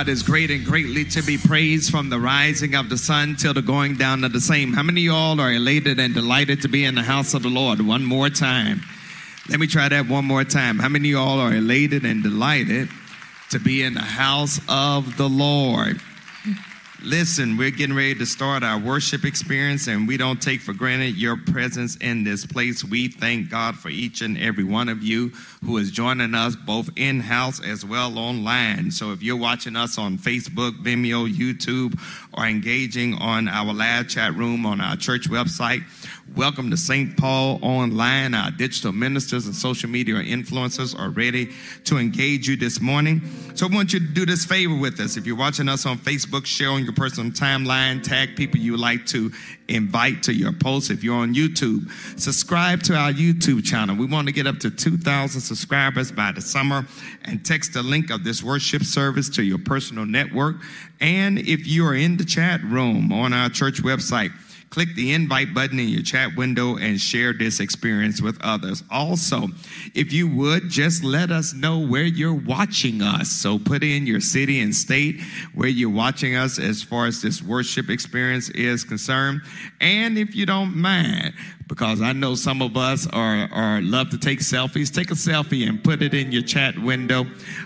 God is great and greatly to be praised from the rising of the sun till the going down of the same. How many of y'all are elated and delighted to be in the house of the Lord? One more time. Let me try that one more time. How many of y'all are elated and delighted to be in the house of the Lord? Listen, we're getting ready to start our worship experience, and we don't take for granted your presence in this place. We thank God for each and every one of you who is joining us both in house as well online. So if you're watching us on Facebook, Vimeo, YouTube, or engaging on our live chat room on our church website, welcome to St. Paul Online. Our digital ministers and social media influencers are ready to engage you this morning. So I want you to do this favor with us. If you're watching us on Facebook, share on your personal timeline, tag people you like to invite to your posts. If you're on YouTube, subscribe to our YouTube channel. We want to get up to 2,000 subscribers by the summer and text the link of this worship service to your personal network. And if you are in the chat room on our church website, click the invite button in your chat window and share this experience with others. Also, if you would, just let us know where you're watching us. So put in your city and state where you're watching us as far as this worship experience is concerned. And if you don't mind, because I know some of us are, are love to take selfies. Take a selfie and put it in your chat window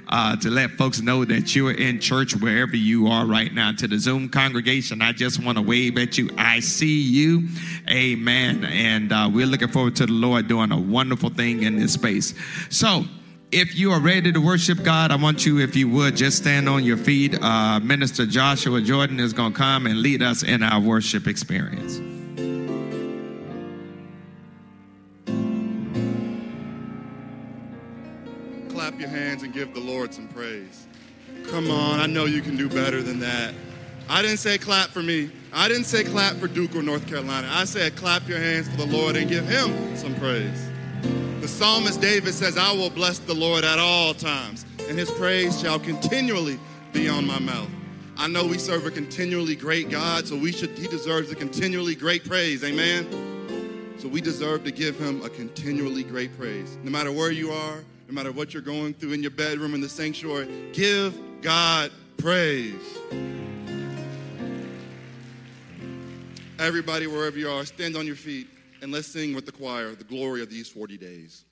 uh, to let folks know that you are in church wherever you are right now. To the Zoom congregation, I just want to wave at you. I see you. Amen. And uh, we're looking forward to the Lord doing a wonderful thing in this space. So, if you are ready to worship God, I want you, if you would, just stand on your feet. Uh, Minister Joshua Jordan is going to come and lead us in our worship experience. Your hands and give the Lord some praise. Come on, I know you can do better than that. I didn't say clap for me. I didn't say clap for Duke or North Carolina. I said clap your hands for the Lord and give him some praise. The psalmist David says, I will bless the Lord at all times, and his praise shall continually be on my mouth. I know we serve a continually great God, so we should he deserves a continually great praise. Amen. So we deserve to give him a continually great praise. No matter where you are, no matter what you're going through in your bedroom in the sanctuary, give God praise. Everybody, wherever you are, stand on your feet and let's sing with the choir the glory of these 40 days.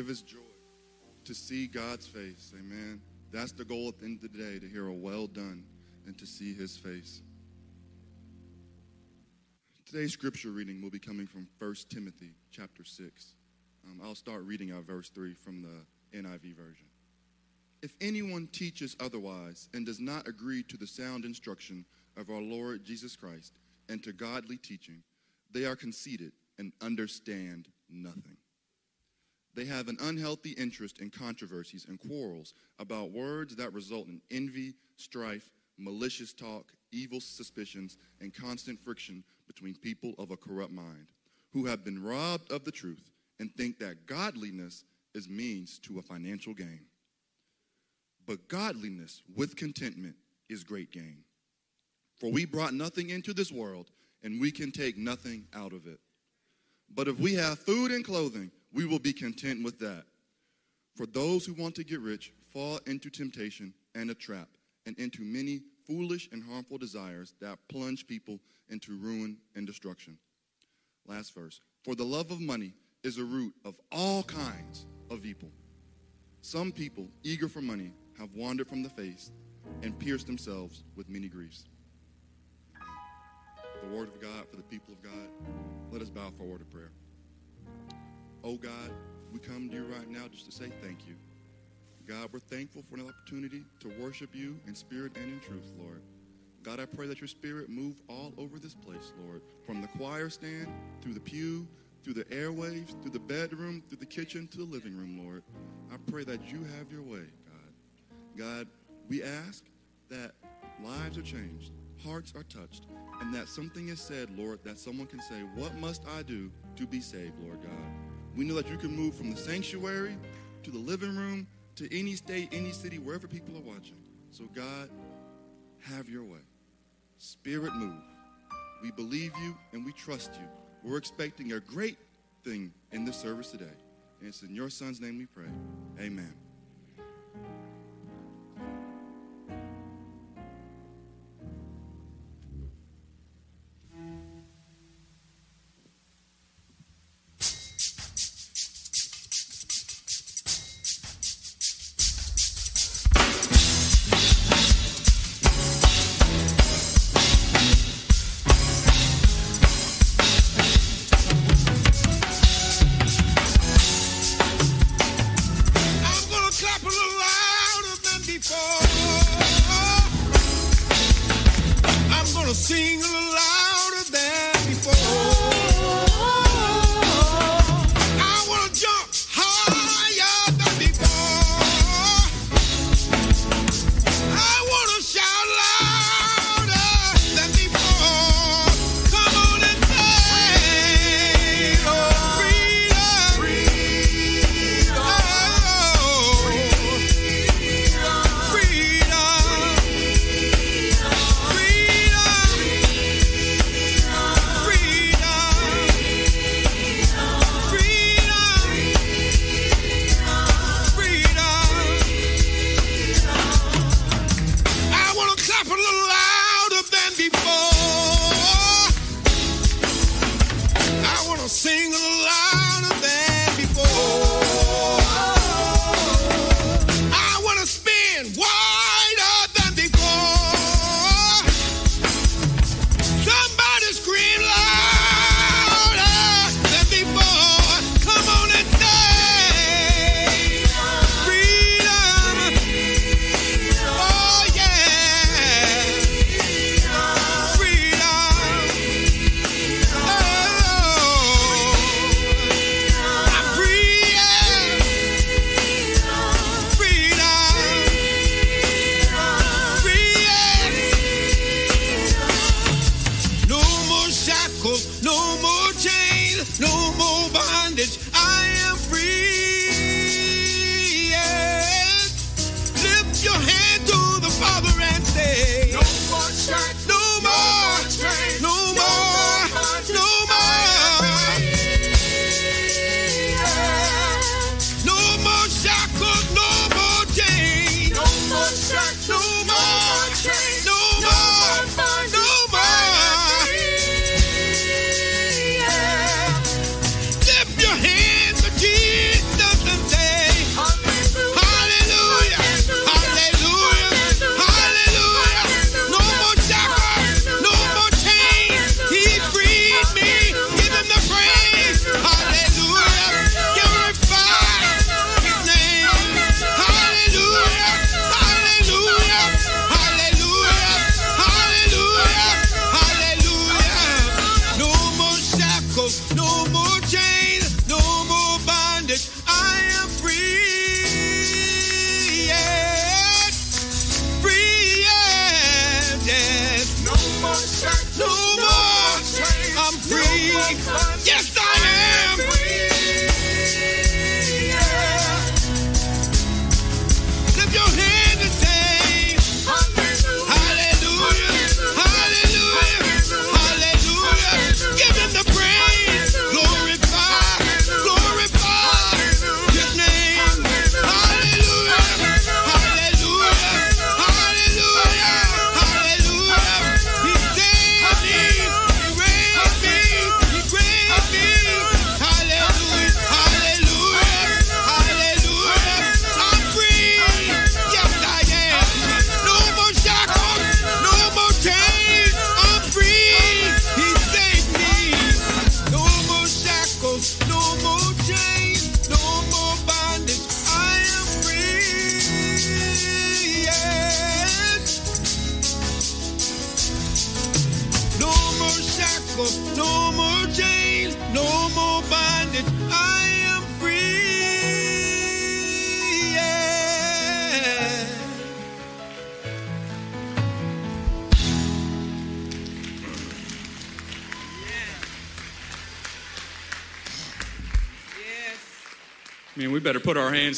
Give us joy to see God's face. Amen. That's the goal at the end of the day to hear a well done and to see his face. Today's scripture reading will be coming from 1 Timothy chapter 6. Um, I'll start reading out verse 3 from the NIV version. If anyone teaches otherwise and does not agree to the sound instruction of our Lord Jesus Christ and to godly teaching, they are conceited and understand nothing. They have an unhealthy interest in controversies and quarrels about words that result in envy, strife, malicious talk, evil suspicions, and constant friction between people of a corrupt mind, who have been robbed of the truth and think that godliness is means to a financial gain. But godliness with contentment is great gain. For we brought nothing into this world, and we can take nothing out of it. But if we have food and clothing, we will be content with that. For those who want to get rich fall into temptation and a trap, and into many foolish and harmful desires that plunge people into ruin and destruction. Last verse. For the love of money is a root of all kinds of evil. Some people, eager for money, have wandered from the faith and pierced themselves with many griefs. The word of God for the people of God. Let us bow for a word of prayer. Oh God, we come to you right now just to say thank you. God, we're thankful for an opportunity to worship you in spirit and in truth, Lord. God, I pray that your spirit move all over this place, Lord, from the choir stand, through the pew, through the airwaves, through the bedroom, through the kitchen, to the living room, Lord. I pray that you have your way, God. God, we ask that lives are changed, hearts are touched, and that something is said, Lord, that someone can say, What must I do to be saved, Lord God? We know that you can move from the sanctuary to the living room to any state, any city, wherever people are watching. So, God, have your way. Spirit, move. We believe you and we trust you. We're expecting a great thing in this service today. And it's in your son's name we pray. Amen.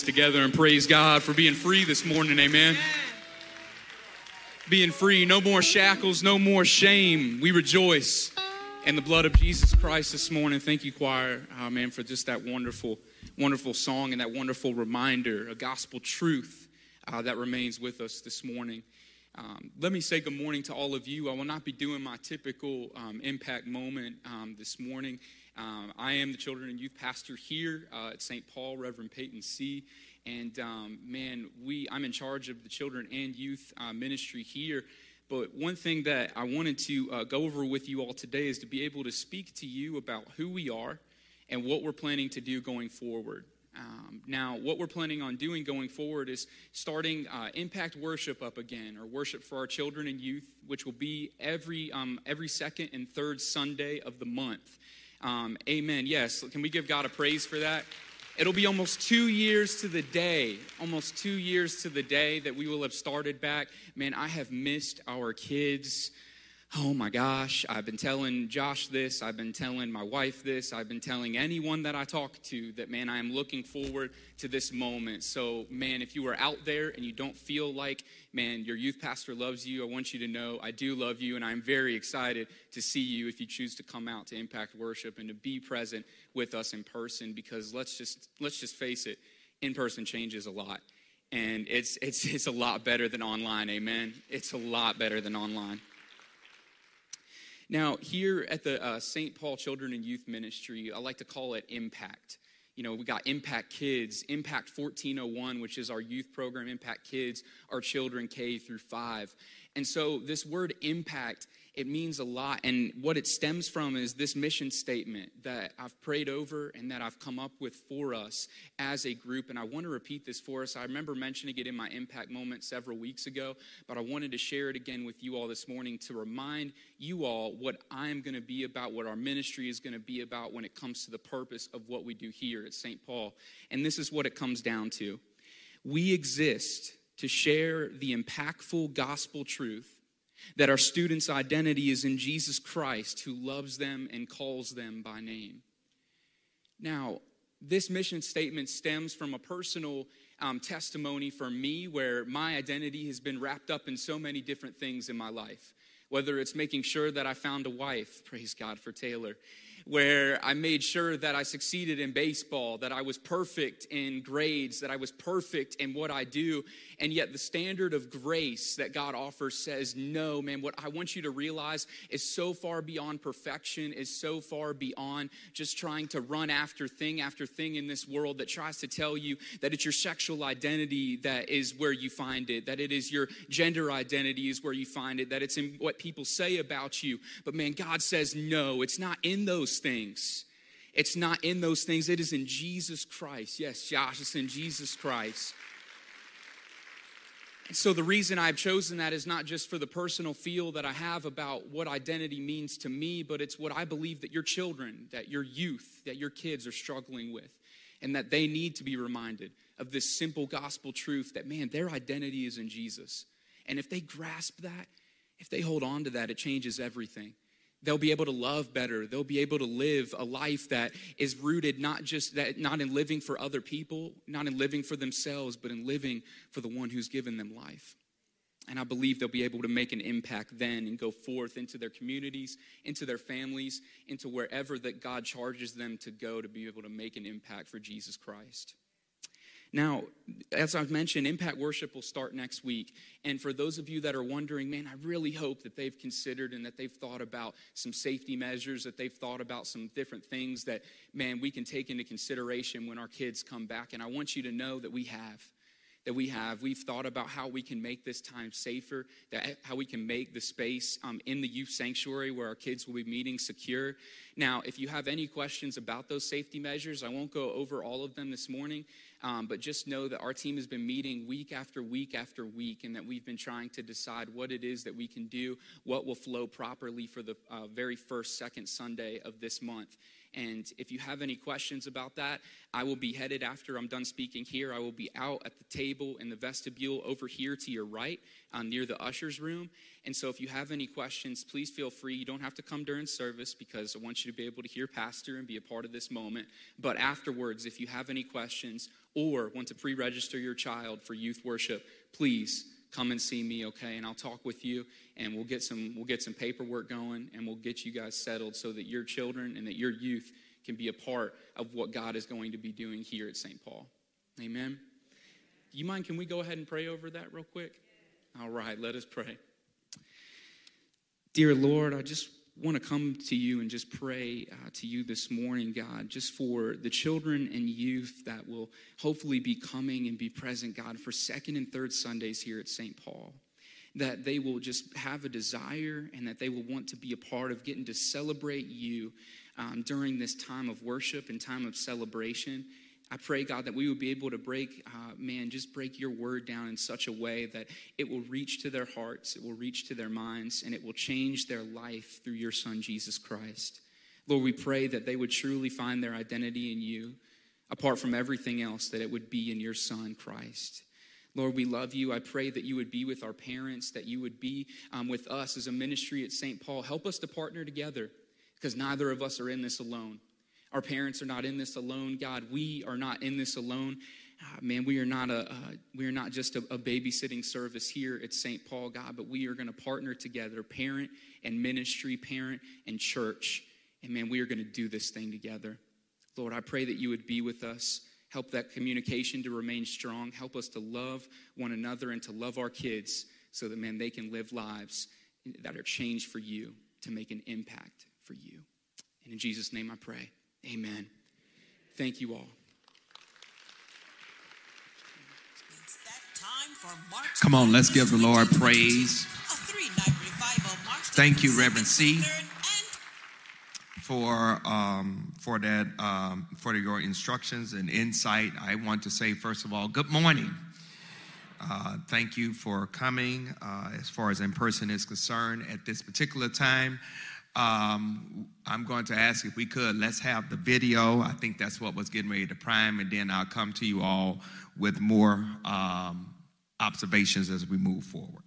Together and praise God for being free this morning, amen. Being free, no more shackles, no more shame. We rejoice in the blood of Jesus Christ this morning. Thank you, choir, uh, man, for just that wonderful, wonderful song and that wonderful reminder, a gospel truth uh, that remains with us this morning. Um, let me say good morning to all of you. I will not be doing my typical um, impact moment um, this morning. Um, I am the children and youth pastor here uh, at St. Paul, Reverend Peyton C. And um, man, we I'm in charge of the children and youth uh, ministry here. But one thing that I wanted to uh, go over with you all today is to be able to speak to you about who we are and what we're planning to do going forward. Um, now, what we're planning on doing going forward is starting uh, impact worship up again, or worship for our children and youth, which will be every um, every second and third Sunday of the month. Um, amen. Yes, can we give God a praise for that? It'll be almost two years to the day, almost two years to the day that we will have started back. Man, I have missed our kids. Oh my gosh, I've been telling Josh this, I've been telling my wife this, I've been telling anyone that I talk to that, man, I am looking forward to this moment. So, man, if you are out there and you don't feel like, man, your youth pastor loves you, I want you to know I do love you, and I'm very excited to see you if you choose to come out to Impact Worship and to be present with us in person because let's just let's just face it, in person changes a lot. And it's it's it's a lot better than online, amen. It's a lot better than online. Now, here at the uh, St. Paul Children and Youth Ministry, I like to call it Impact. You know, we got Impact Kids, Impact 1401, which is our youth program, Impact Kids, our children K through 5. And so this word impact, it means a lot. And what it stems from is this mission statement that I've prayed over and that I've come up with for us as a group. And I want to repeat this for us. I remember mentioning it in my impact moment several weeks ago, but I wanted to share it again with you all this morning to remind you all what I'm going to be about, what our ministry is going to be about when it comes to the purpose of what we do here at St. Paul. And this is what it comes down to we exist to share the impactful gospel truth that our students' identity is in Jesus Christ, who loves them and calls them by name. Now, this mission statement stems from a personal um, testimony for me where my identity has been wrapped up in so many different things in my life. Whether it's making sure that I found a wife, praise God for Taylor, where I made sure that I succeeded in baseball, that I was perfect in grades, that I was perfect in what I do. And yet, the standard of grace that God offers says, no, man, what I want you to realize is so far beyond perfection, is so far beyond just trying to run after thing after thing in this world that tries to tell you that it's your sexual identity that is where you find it, that it is your gender identity is where you find it, that it's in what people say about you. But man, God says, no, it's not in those things. It's not in those things. It is in Jesus Christ. Yes, Josh, it's in Jesus Christ. And so the reason I've chosen that is not just for the personal feel that I have about what identity means to me, but it's what I believe that your children, that your youth, that your kids are struggling with, and that they need to be reminded of this simple gospel truth that, man, their identity is in Jesus. And if they grasp that, if they hold on to that, it changes everything. They'll be able to love better. They'll be able to live a life that is rooted not just that not in living for other people, not in living for themselves, but in living for the one who's given them life. And I believe they'll be able to make an impact then and go forth into their communities, into their families, into wherever that God charges them to go to be able to make an impact for Jesus Christ. Now, as I've mentioned, Impact Worship will start next week. And for those of you that are wondering, man, I really hope that they've considered and that they've thought about some safety measures, that they've thought about some different things that, man, we can take into consideration when our kids come back. And I want you to know that we have that we have. We've thought about how we can make this time safer, that how we can make the space um, in the youth sanctuary where our kids will be meeting secure. Now, if you have any questions about those safety measures, I won't go over all of them this morning. Um, but just know that our team has been meeting week after week after week, and that we've been trying to decide what it is that we can do, what will flow properly for the uh, very first, second Sunday of this month. And if you have any questions about that, I will be headed after I'm done speaking here. I will be out at the table in the vestibule over here to your right, uh, near the usher's room. And so if you have any questions, please feel free. You don't have to come during service because I want you to be able to hear Pastor and be a part of this moment. But afterwards, if you have any questions or want to pre register your child for youth worship, please come and see me okay? And i'll talk with you and we'll get some we'll get some paperwork going and we'll get you guys settled so that your children and that your youth can be a part of what god is going to be doing here at st paul. Amen? Do you mind can we go ahead and pray over that real quick? All right let us pray. Dear lord i just want to come to you and just pray uh, to you this morning, God, just for the children and youth that will hopefully be coming and be present, God, for second and third Sundays here at St. Paul. That they will just have a desire and that they will want to be a part of getting to celebrate you um, during this time of worship and time of celebration. I pray, God, that we would be able to break, uh, man, just break your word down in such a way that it will reach to their hearts, it will reach to their minds, and it will change their life through your Son, Jesus Christ. Lord, we pray that they would truly find their identity in you, apart from everything else, that it would be in your Son, Christ. Lord, we love you. I pray that you would be with our parents, that you would be um, with us as a ministry at St. Paul. Help us to partner together because neither of us are in this alone. Our parents are not in this alone, God. We are not in this alone. Uh, man, we are not a uh, we are not just a, a babysitting service here at St. Paul, God, but we are going to partner together, parent and ministry, parent and church, and man, we are going to do this thing together. Lord, I pray that you would be with us. Help that communication to remain strong. Help us to love one another and to love our kids so that, man, they can live lives that are changed for you to make an impact for you. And in Jesus' name I pray. Amen. Thank you all. It's that time for March Come on, let's give the Lord praise. A revival, March Thank you, Reverend C. for um, for that um, for your instructions and insight. I want to say first of all, good morning. Uh, thank you for coming. Uh, as far as in person is concerned, at this particular time, um, I'm going to ask if we could let's have the video. I think that's what was getting ready to prime, and then I'll come to you all with more um, observations as we move forward.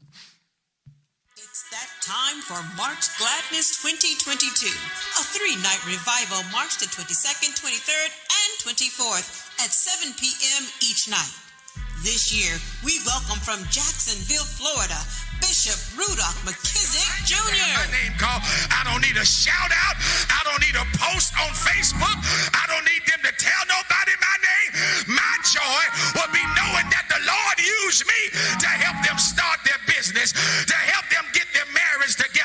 It's that time for March Gladness 2022, a three-night revival, March the 22nd, 23rd, and 24th at 7 p.m. each night. This year, we welcome from Jacksonville, Florida, Bishop Rudolph McKissick my Jr. name called. I don't need a shout out. I don't need a post on Facebook. I don't need them to tell nobody my name. My joy will be knowing that the Lord used me to help them start their business, to help them get their marriage together,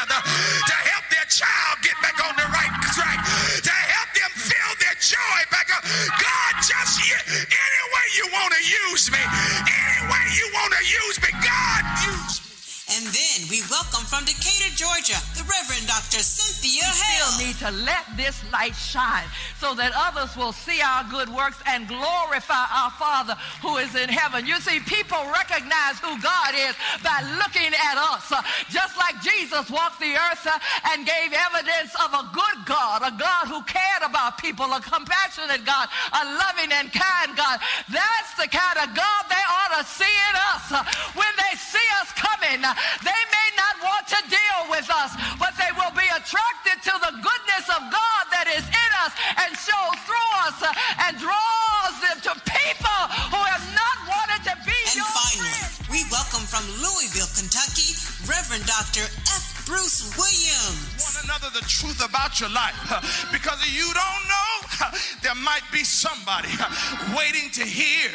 God, just you, any way you want to use me, any way you want to use me, God, use me. And then we welcome from Decatur, Georgia, the Reverend Dr. Cynthia still Hale. need to let this light shine so that others will see our good works and glorify our Father who is in heaven. You see, people recognize who God is by looking at us. Just like Jesus walked the earth and gave evidence of a good God, a God who cared about people, a compassionate God, a loving and kind God. That's the kind of God they ought to see in us. When they see us coming, they may not want to deal with us, but they will be attracted to the goodness of God is in us and shows through us and draws them to people who have not wanted to be And your finally, friends. we welcome from Louisville, Kentucky, Reverend Dr. F. Bruce Williams. Another the truth about your life. Because you don't know, there might be somebody waiting to hear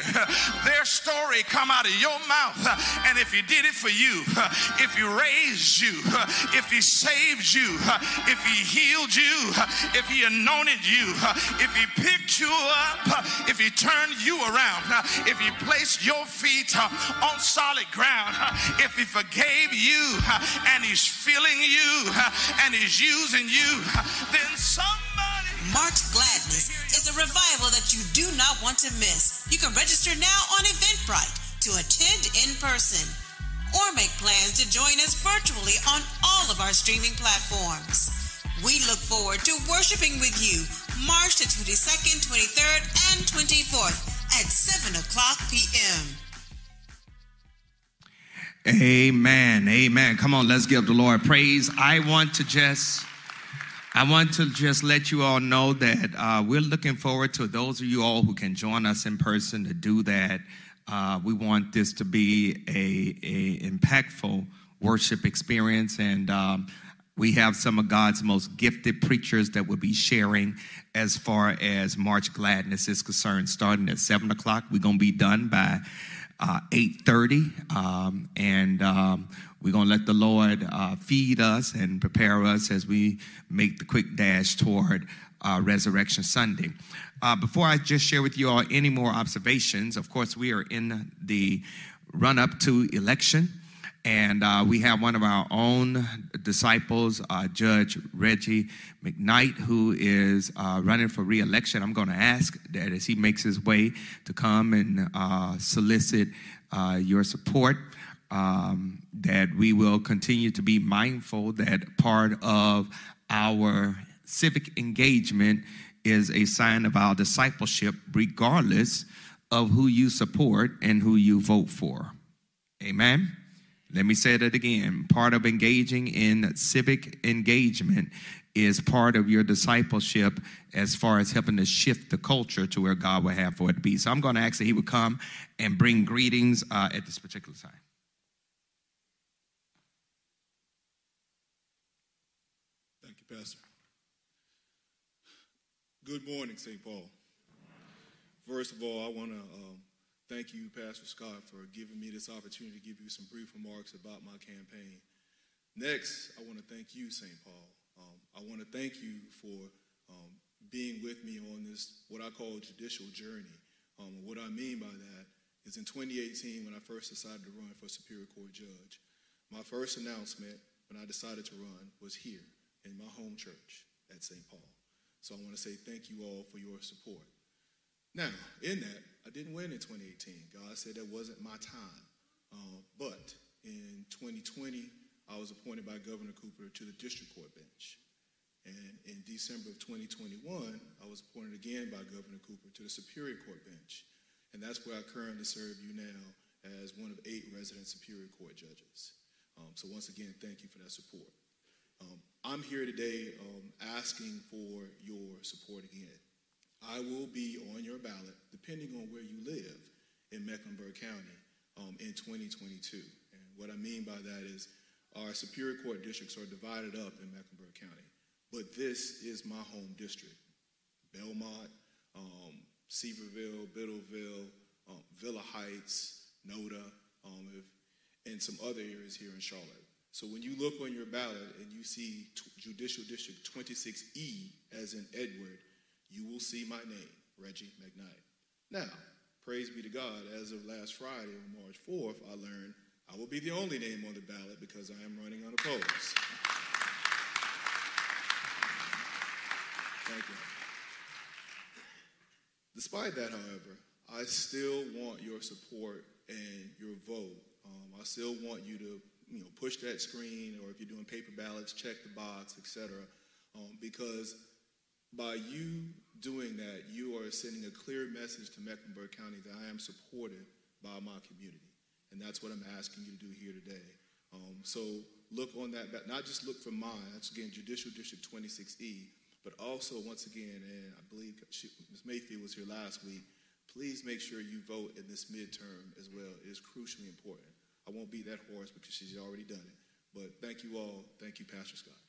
their story come out of your mouth. And if he did it for you, if he raised you, if he saved you, if he healed you, if he anointed you, if he picked you up, if he turned you around, if he placed your feet uh, on solid ground, if he forgave you and he's feeling you and he's using you, then somebody. March Gladness is a revival that you do not want to miss. You You can register now on Eventbrite to attend in person or make plans to join us virtually on all of our streaming platforms. We look forward to worshiping with you March the 22nd, 23rd, and 24th at 7 o'clock p.m. Amen. Amen. Come on, let's give the Lord praise. I want to just I want to just let you all know that uh, we're looking forward to those of you all who can join us in person to do that. Uh, we want this to be a, a impactful worship experience, and um, we have some of God's most gifted preachers that will be sharing as far as March Gladness is concerned. Starting at seven o'clock, we're gonna be done by uh, 8.30 um, and um, we're going to let the lord uh, feed us and prepare us as we make the quick dash toward uh, resurrection sunday. Uh, before i just share with you all any more observations of course we are in the run up to election and uh, we have one of our own disciples, uh, Judge Reggie McKnight, who is uh, running for reelection. I'm going to ask that as he makes his way to come and uh, solicit uh, your support, um, that we will continue to be mindful that part of our civic engagement is a sign of our discipleship, regardless of who you support and who you vote for. Amen. Let me say that again. Part of engaging in civic engagement is part of your discipleship as far as helping to shift the culture to where God would have for it to be. So I'm going to ask that He would come and bring greetings uh, at this particular time. Thank you, Pastor. Good morning, St. Paul. First of all, I want to um, Thank you, Pastor Scott, for giving me this opportunity to give you some brief remarks about my campaign. Next, I want to thank you, St. Paul. Um, I want to thank you for um, being with me on this, what I call judicial journey. Um, what I mean by that is in 2018, when I first decided to run for Superior Court Judge, my first announcement when I decided to run was here in my home church at St. Paul. So I want to say thank you all for your support. Now, in that, I didn't win in 2018. God said that wasn't my time. Uh, but in 2020, I was appointed by Governor Cooper to the district court bench. And in December of 2021, I was appointed again by Governor Cooper to the Superior Court bench. And that's where I currently serve you now as one of eight resident Superior Court judges. Um, so once again, thank you for that support. Um, I'm here today um, asking for your support again. I will be on your ballot, depending on where you live in Mecklenburg County um, in 2022. And what I mean by that is our Superior Court districts are divided up in Mecklenburg County, but this is my home district. Belmont, um, Seversville, Biddleville, um, Villa Heights, Noda, um, if, and some other areas here in Charlotte. So when you look on your ballot and you see Judicial District 26E, as in Edward, you will see my name, Reggie McKnight. Now, praise be to God, as of last Friday on March 4th, I learned I will be the only name on the ballot because I am running unopposed. Thank you. Despite that, however, I still want your support and your vote. Um, I still want you to, you know, push that screen, or if you're doing paper ballots, check the box, etc. Um, because by you doing that, you are sending a clear message to Mecklenburg County that I am supported by my community. And that's what I'm asking you to do here today. Um, so look on that, not just look for mine, that's again Judicial District 26E, but also, once again, and I believe Ms. Mayfield was here last week, please make sure you vote in this midterm as well. It is crucially important. I won't beat that horse because she's already done it. But thank you all. Thank you, Pastor Scott.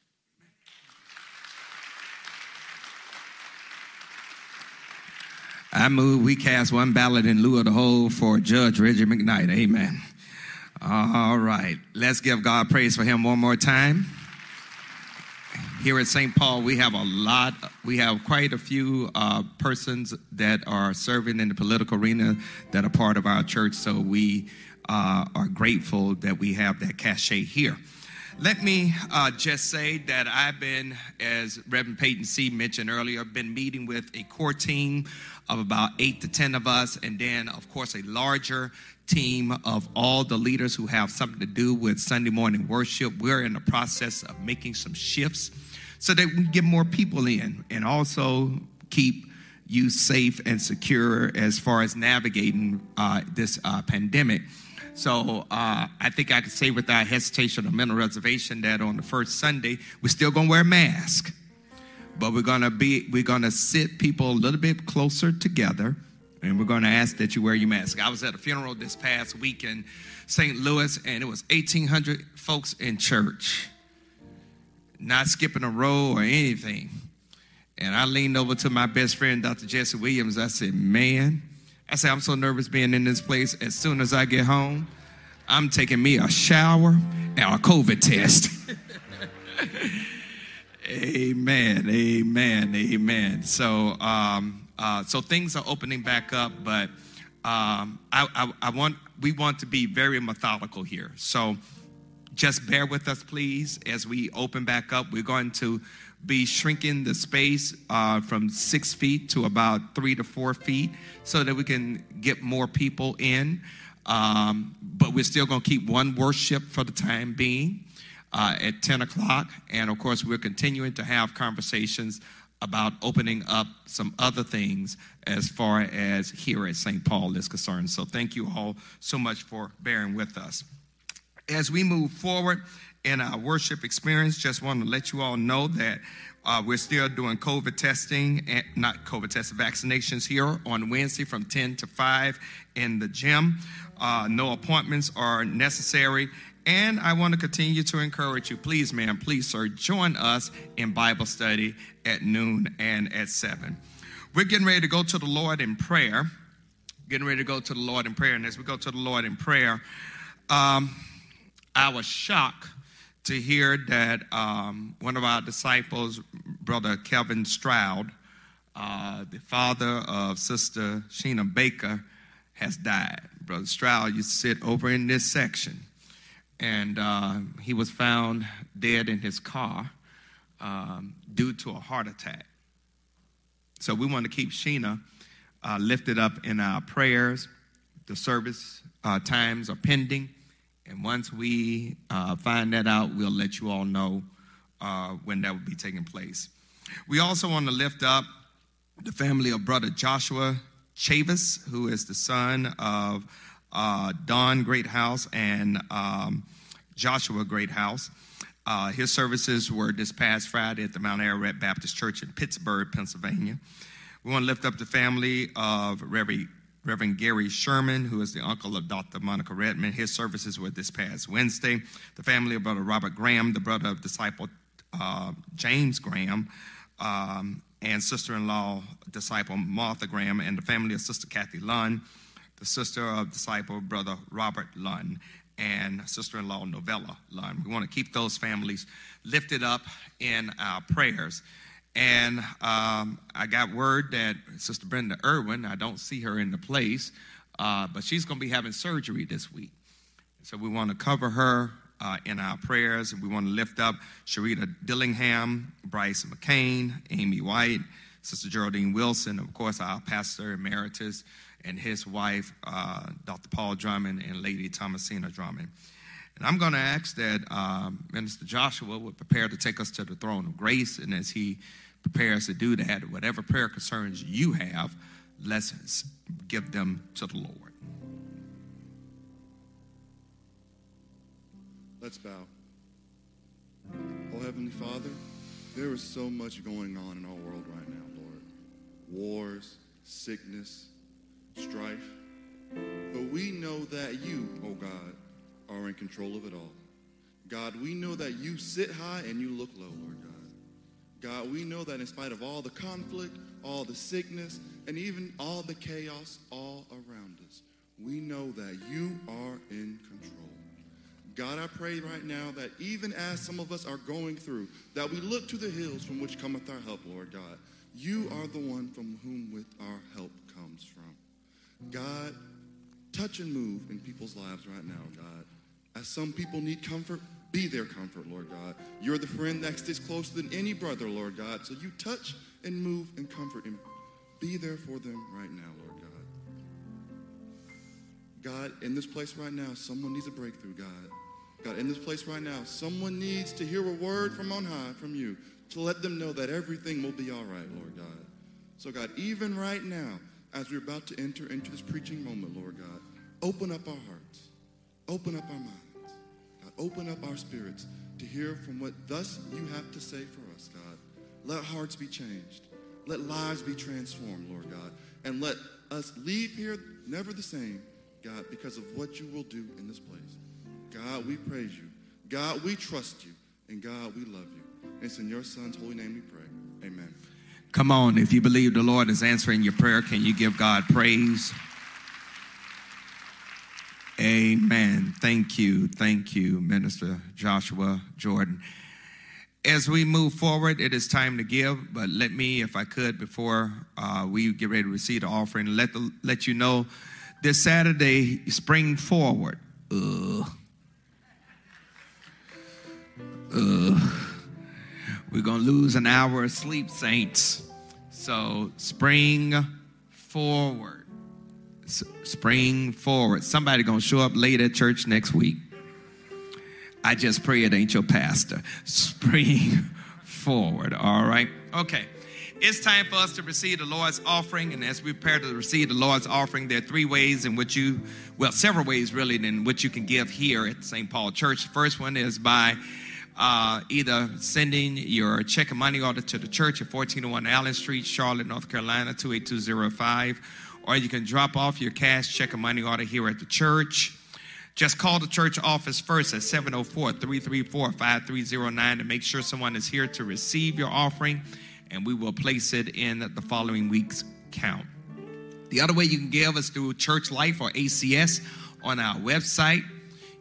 I move we cast one ballot in lieu of the whole for Judge Reggie McKnight. Amen. All right. Let's give God praise for him one more time. Here at St. Paul, we have a lot, we have quite a few uh, persons that are serving in the political arena that are part of our church. So we uh, are grateful that we have that cachet here. Let me uh, just say that I've been, as Reverend Peyton C. mentioned earlier, been meeting with a core team of about eight to 10 of us, and then, of course, a larger team of all the leaders who have something to do with Sunday morning worship. We're in the process of making some shifts so that we can get more people in and also keep you safe and secure as far as navigating uh, this uh, pandemic. So uh, I think I can say without hesitation or mental reservation that on the first Sunday we're still going to wear a mask, but we're going to be we're going to sit people a little bit closer together, and we're going to ask that you wear your mask. I was at a funeral this past week in St. Louis, and it was 1,800 folks in church, not skipping a row or anything. And I leaned over to my best friend, Dr. Jesse Williams. I said, Man, I say, I'm so nervous being in this place. As soon as I get home, I'm taking me a shower and a COVID test. amen, amen, amen. So, um, uh, so things are opening back up, but um, I, I, I want we want to be very methodical here. So, just bear with us, please, as we open back up. We're going to be shrinking the space uh, from six feet to about three to four feet so that we can get more people in. Um, but we're still going to keep one worship for the time being uh, at 10 o'clock. And of course, we're continuing to have conversations about opening up some other things as far as here at St. Paul is concerned. So thank you all so much for bearing with us. As we move forward, in our worship experience. Just want to let you all know that uh, we're still doing COVID testing, and not COVID testing, vaccinations here on Wednesday from 10 to 5 in the gym. Uh, no appointments are necessary. And I want to continue to encourage you, please, ma'am, please, sir, join us in Bible study at noon and at 7. We're getting ready to go to the Lord in prayer. Getting ready to go to the Lord in prayer. And as we go to the Lord in prayer, um, I was shocked to hear that um, one of our disciples, Brother Kevin Stroud, uh, the father of Sister Sheena Baker, has died. Brother Stroud used to sit over in this section, and uh, he was found dead in his car um, due to a heart attack. So we want to keep Sheena uh, lifted up in our prayers. The service uh, times are pending. And once we uh, find that out, we'll let you all know uh, when that will be taking place. We also want to lift up the family of brother Joshua Chavis, who is the son of uh, Don Greathouse and um, Joshua Greathouse. Uh, his services were this past Friday at the Mount Ararat Baptist Church in Pittsburgh, Pennsylvania. We want to lift up the family of Reverend Reverend Gary Sherman, who is the uncle of Dr. Monica Redmond. His services were this past Wednesday. The family of Brother Robert Graham, the brother of disciple uh, James Graham, um, and sister in law, disciple Martha Graham, and the family of Sister Kathy Lunn, the sister of disciple Brother Robert Lunn, and sister in law Novella Lunn. We want to keep those families lifted up in our prayers. And um, I got word that Sister Brenda Irwin, I don't see her in the place, uh, but she's going to be having surgery this week. So we want to cover her uh, in our prayers. We want to lift up Sharita Dillingham, Bryce McCain, Amy White, Sister Geraldine Wilson, of course, our pastor emeritus, and his wife, uh, Dr. Paul Drummond, and Lady Thomasina Drummond. And I'm going to ask that um, Minister Joshua would prepare to take us to the throne of grace. And as he prepare us to do that. Whatever prayer concerns you have, let's give them to the Lord. Let's bow. Oh, Heavenly Father, there is so much going on in our world right now, Lord. Wars, sickness, strife. But we know that you, oh God, are in control of it all. God, we know that you sit high and you look low, Lord God. God, we know that in spite of all the conflict, all the sickness, and even all the chaos all around us, we know that you are in control. God, I pray right now that even as some of us are going through, that we look to the hills from which cometh our help, Lord God. You are the one from whom with our help comes from. God, touch and move in people's lives right now, God. As some people need comfort, Be their comfort, Lord God. You're the friend that sticks closer than any brother, Lord God. So you touch and move and comfort and be there for them right now, Lord God. God, in this place right now, someone needs a breakthrough, God. God, in this place right now, someone needs to hear a word from on high from you to let them know that everything will be all right, Lord God. So, God, even right now, as we're about to enter into this preaching moment, Lord God, open up our hearts, open up our minds, open up our spirits to hear from what thus you have to say for us, God. Let hearts be changed, let lives be transformed, Lord God, and let us leave here never the same, God, because of what you will do in this place. God, we praise you. God, we trust you. And God, we love you. It's in your Son's holy name we pray. Amen. Come on, if you believe the Lord is answering your prayer, can you give God praise? Amen. Thank you. Thank you, Minister Joshua Jordan. As we move forward, it is time to give, but let me, if I could, before uh, we get ready to receive the offering, let, the, let you know this Saturday, Spring Forward. Ugh. Ugh. We're going to lose an hour of sleep, saints. So, spring forward. Spring forward. Somebody to show up late at church next week. I just pray it ain't your pastor. Spring forward. All right. Okay. It's time for us to receive the Lord's offering. And as we prepare to receive the Lord's offering, there are three ways in which you, well, several ways really, in which you can give here at St. Paul Church. The first one is by uh, either sending your check and money order to the church at 1401 Allen Street, Charlotte, North Carolina, 28205, or you can drop off your cash check and money order here at the church. Just call the church office first at 704 334 5309 to make sure someone is here to receive your offering, and we will place it in the following week's count. The other way you can give is through Church Life or ACS on our website.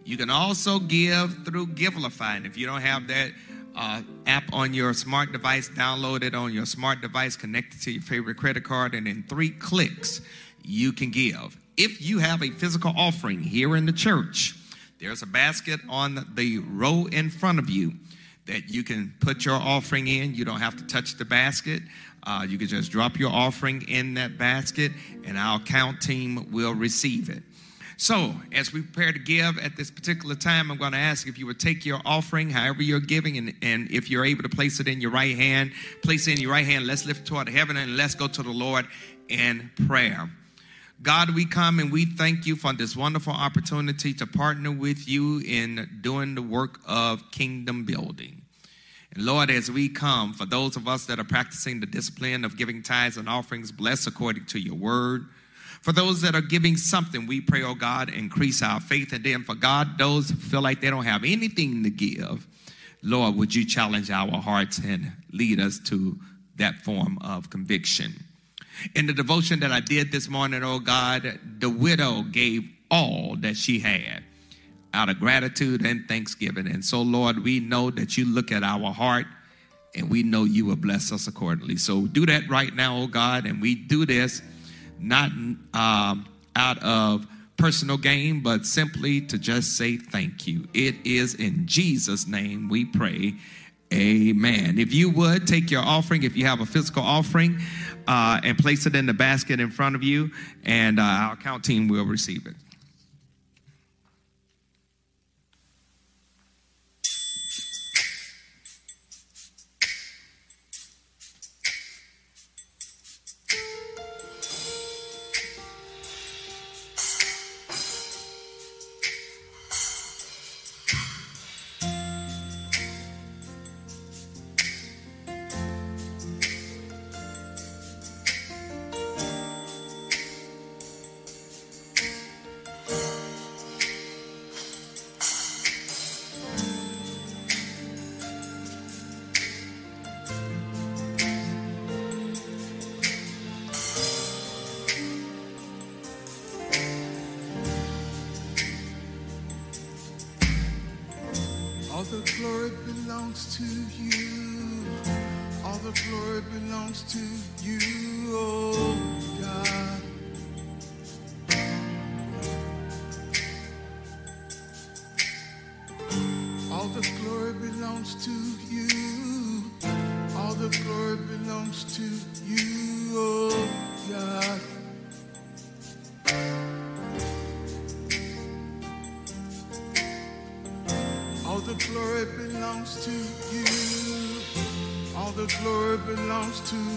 You can also give through Givelify. And if you don't have that uh, app on your smart device, download it on your smart device, connect it to your favorite credit card, and in three clicks, you can give. If you have a physical offering here in the church, there's a basket on the row in front of you that you can put your offering in. You don't have to touch the basket. Uh, you can just drop your offering in that basket, and our account team will receive it. So, as we prepare to give at this particular time, I'm going to ask if you would take your offering, however you're giving, and, and if you're able to place it in your right hand, place it in your right hand. Let's lift toward heaven and let's go to the Lord in prayer. God, we come and we thank you for this wonderful opportunity to partner with you in doing the work of kingdom building. And Lord, as we come, for those of us that are practicing the discipline of giving tithes and offerings, bless according to your word. For those that are giving something, we pray, oh God, increase our faith. And then for God, those who feel like they don't have anything to give, Lord, would you challenge our hearts and lead us to that form of conviction? In the devotion that I did this morning, oh God, the widow gave all that she had out of gratitude and thanksgiving. And so, Lord, we know that you look at our heart and we know you will bless us accordingly. So do that right now, oh God, and we do this not um, out of personal gain, but simply to just say thank you. It is in Jesus' name we pray. Amen. If you would take your offering, if you have a physical offering, uh, and place it in the basket in front of you, and uh, our account team will receive it. The glory belongs to you, oh God. All the glory belongs to you. All the glory belongs to belongs to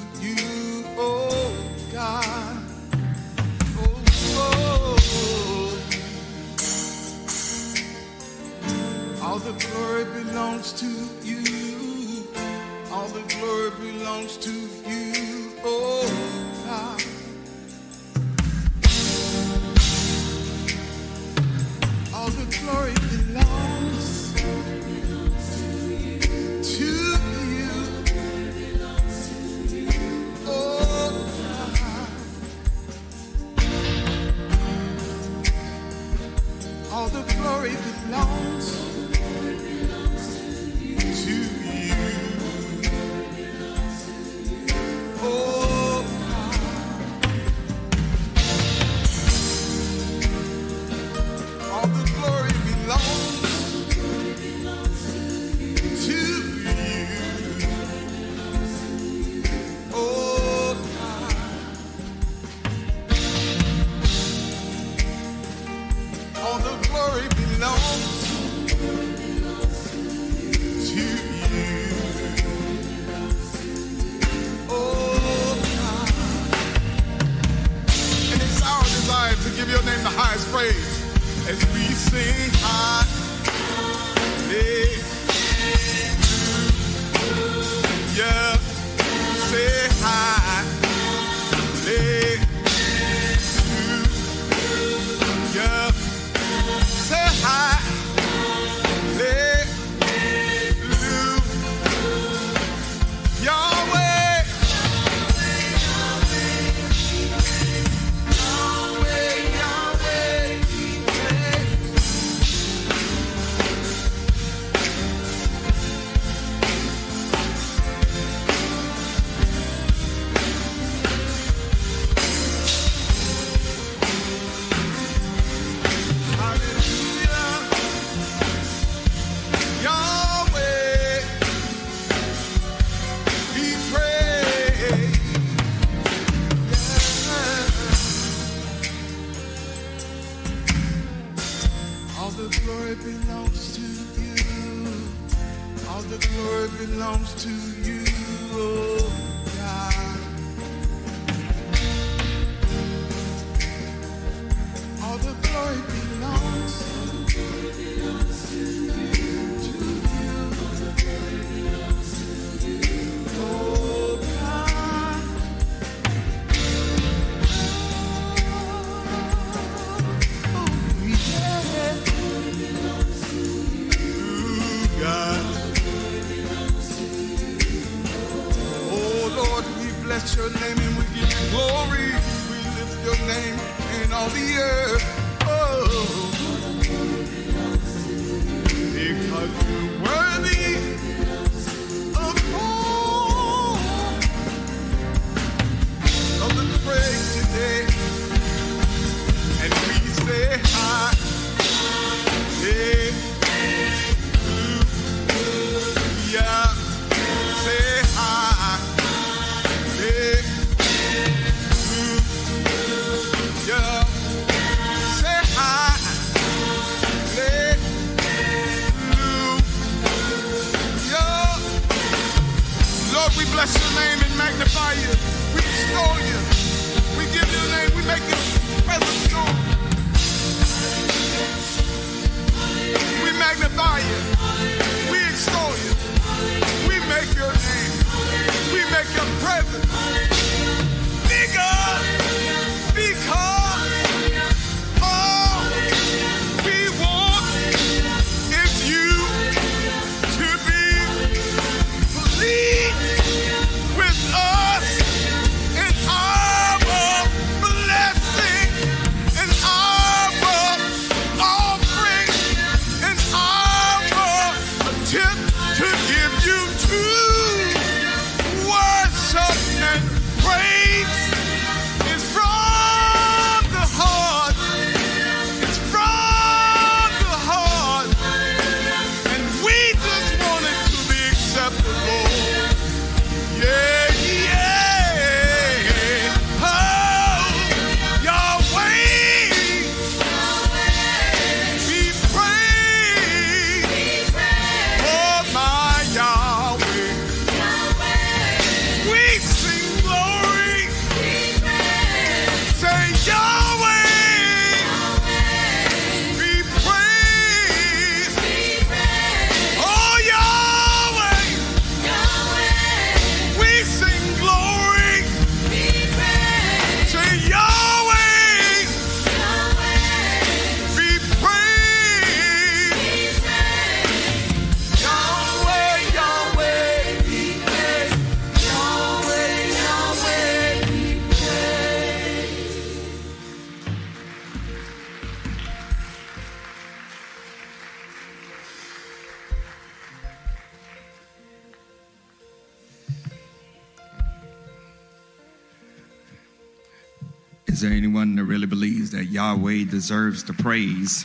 deserves the praise?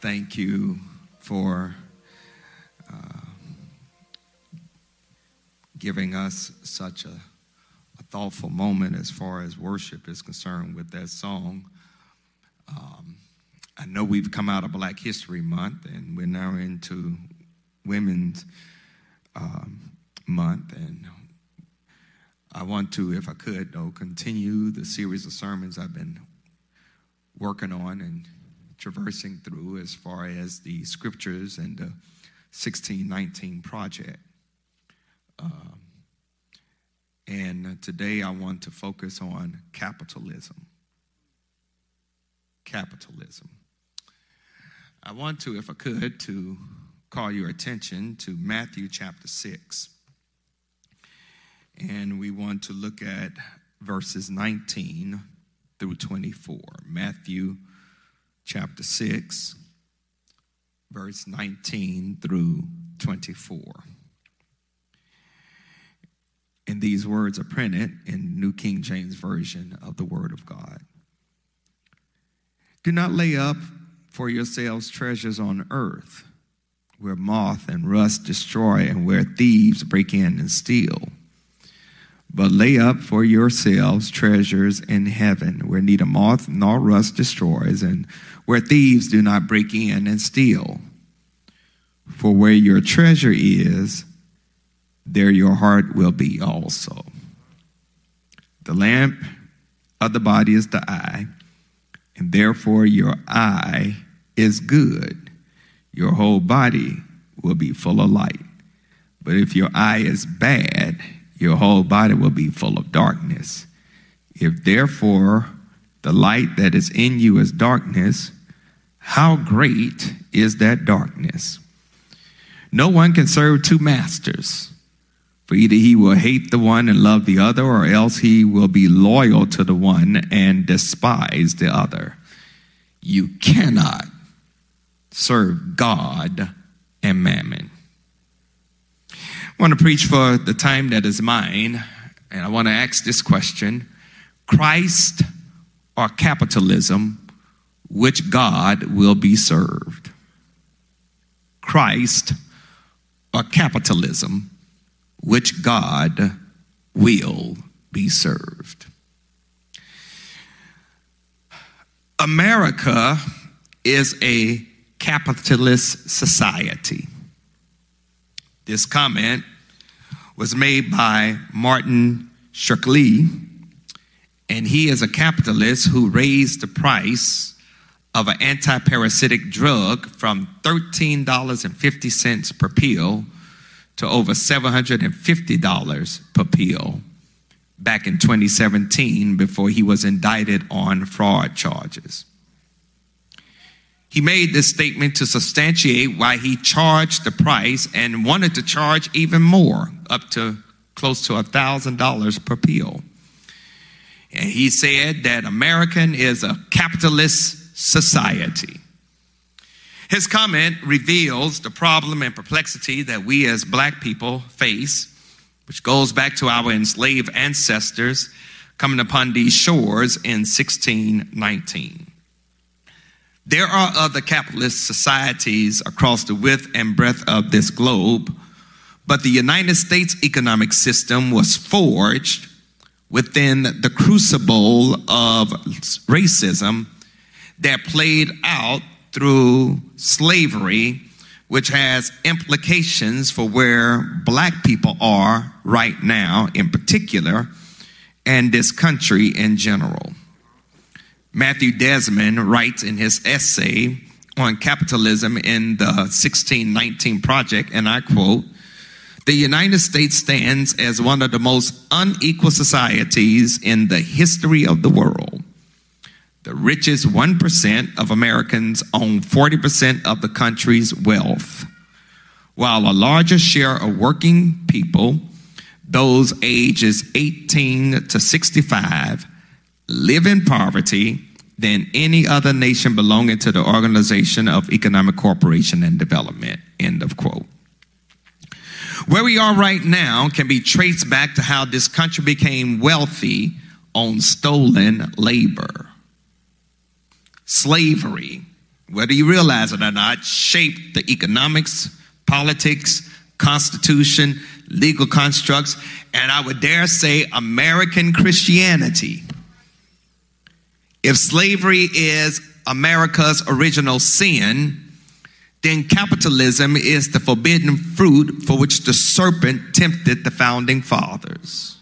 Thank you for uh, giving us such a, a, thoughtful moment as far as worship is concerned with that song. Um, I know we've come out of Black History Month and we're now into Women's um, Month, and I want to, if I could, though, continue the series of sermons I've been working on and traversing through as far as the scriptures and the 1619 project. Um, and today I want to focus on capitalism. Capitalism. I want to, if I could, to call your attention to Matthew chapter 6. And we want to look at verses 19 through 24. Matthew chapter 6, verse 19 through 24. And these words are printed in New King James Version of the Word of God. Do not lay up for yourselves treasures on earth, where moth and rust destroy and where thieves break in and steal but lay up for yourselves treasures in heaven, where neither moth nor rust destroys, and where thieves do not break in and steal. For where your treasure is, there your heart will be also. The lamp of the body is the eye, and therefore your eye is good. Your whole body will be full of light. But if your eye is bad, your whole body will be full of darkness. If therefore the light that is in you is darkness, how great is that darkness? No one can serve two masters, for either he will hate the one and love the other, or else he will be loyal to the one and despise the other. You cannot serve God and mammon. I want to preach for the time that is mine, and I want to ask this question Christ or capitalism, which God will be served? Christ or capitalism, which God will be served? America is a capitalist society. This comment was made by Martin Shkreli, and he is a capitalist who raised the price of an anti-parasitic drug from $13.50 per pill to over $750 per pill back in 2017 before he was indicted on fraud charges. He made this statement to substantiate why he charged the price and wanted to charge even more, up to close to $1,000 per pill. And he said that American is a capitalist society. His comment reveals the problem and perplexity that we as black people face, which goes back to our enslaved ancestors coming upon these shores in 1619. There are other capitalist societies across the width and breadth of this globe, but the United States economic system was forged within the crucible of racism that played out through slavery, which has implications for where black people are right now, in particular, and this country in general. Matthew Desmond writes in his essay on capitalism in the 1619 Project, and I quote, the United States stands as one of the most unequal societies in the history of the world. The richest 1% of Americans own 40% of the country's wealth, while a larger share of working people, those ages 18 to 65, live in poverty than any other nation belonging to the Organization of Economic Cooperation and Development. End of quote. Where we are right now can be traced back to how this country became wealthy on stolen labor. Slavery, whether you realize it or not, shaped the economics, politics, constitution, legal constructs, and I would dare say American Christianity. If slavery is America's original sin, then capitalism is the forbidden fruit for which the serpent tempted the founding fathers.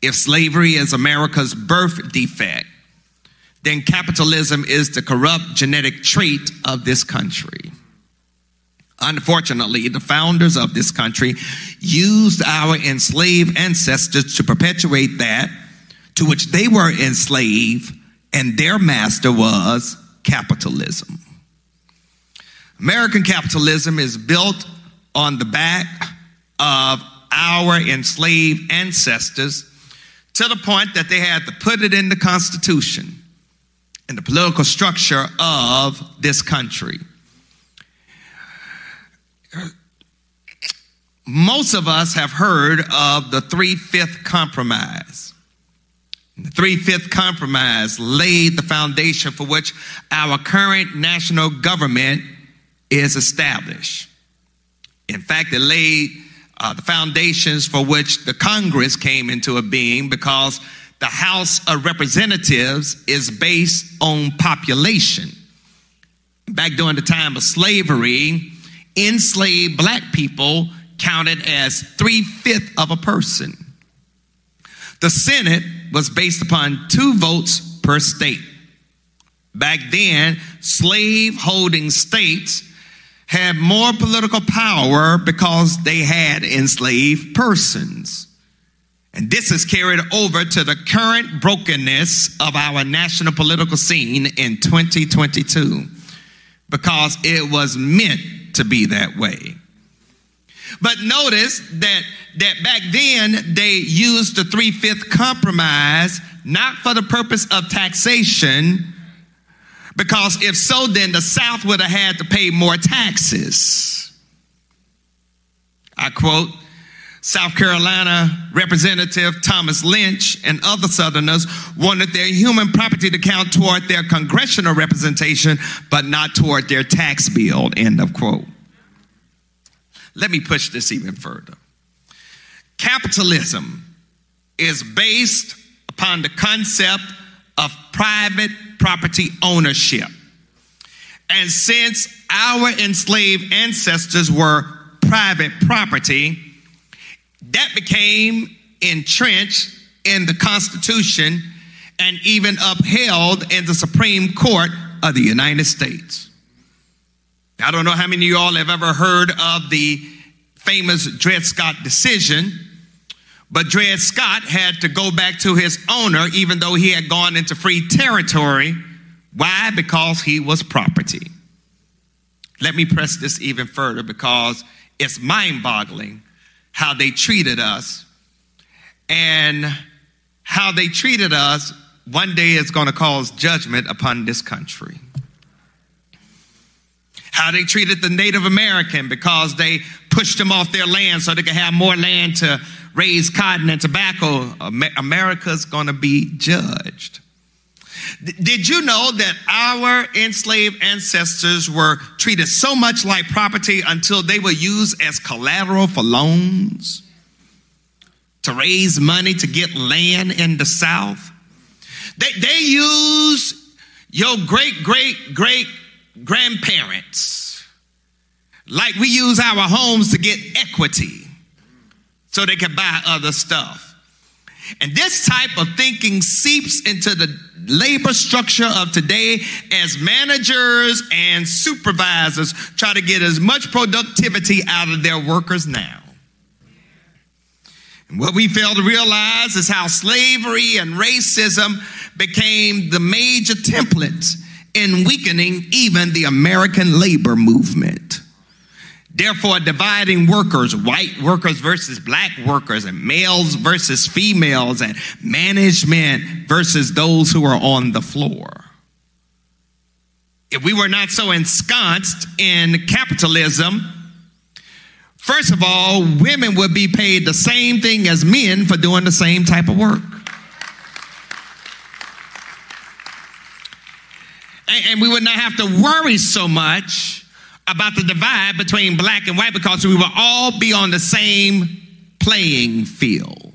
If slavery is America's birth defect, then capitalism is the corrupt genetic trait of this country. Unfortunately, the founders of this country used our enslaved ancestors to perpetuate that to which they were enslaved, and their master was capitalism. American capitalism is built on the back of our enslaved ancestors to the point that they had to put it in the Constitution and the political structure of this country. Most of us have heard of the Three Fifth Compromise. The Three Fifth Compromise laid the foundation for which our current national government is established. In fact, it laid uh, the foundations for which the Congress came into being because the House of Representatives is based on population. Back during the time of slavery, enslaved black people counted as three fifths of a person. The Senate was based upon two votes per state. Back then, slave holding states had more political power because they had enslaved persons. And this is carried over to the current brokenness of our national political scene in 2022 because it was meant to be that way. But notice that, that back then they used the three fifth compromise not for the purpose of taxation, because if so, then the South would have had to pay more taxes. I quote South Carolina Representative Thomas Lynch and other Southerners wanted their human property to count toward their congressional representation, but not toward their tax bill. End of quote. Let me push this even further. Capitalism is based upon the concept of private property ownership. And since our enslaved ancestors were private property, that became entrenched in the Constitution and even upheld in the Supreme Court of the United States. I don't know how many of you all have ever heard of the famous Dred Scott decision, but Dred Scott had to go back to his owner even though he had gone into free territory. Why? Because he was property. Let me press this even further because it's mind boggling how they treated us and how they treated us one day is going to cause judgment upon this country how they treated the Native American because they pushed them off their land so they could have more land to raise cotton and tobacco. America's going to be judged. Did you know that our enslaved ancestors were treated so much like property until they were used as collateral for loans to raise money to get land in the South? They, they used your great, great, great grandparents. Like we use our homes to get equity so they can buy other stuff. And this type of thinking seeps into the labor structure of today as managers and supervisors try to get as much productivity out of their workers now. And what we fail to realize is how slavery and racism became the major templates in weakening even the American labor movement. Therefore, dividing workers, white workers versus black workers, and males versus females, and management versus those who are on the floor. If we were not so ensconced in capitalism, First of all, women would be paid the same thing as men for doing the same type of work. And, we would not have to worry so much about the divide between black and white because we would all be on the same playing field.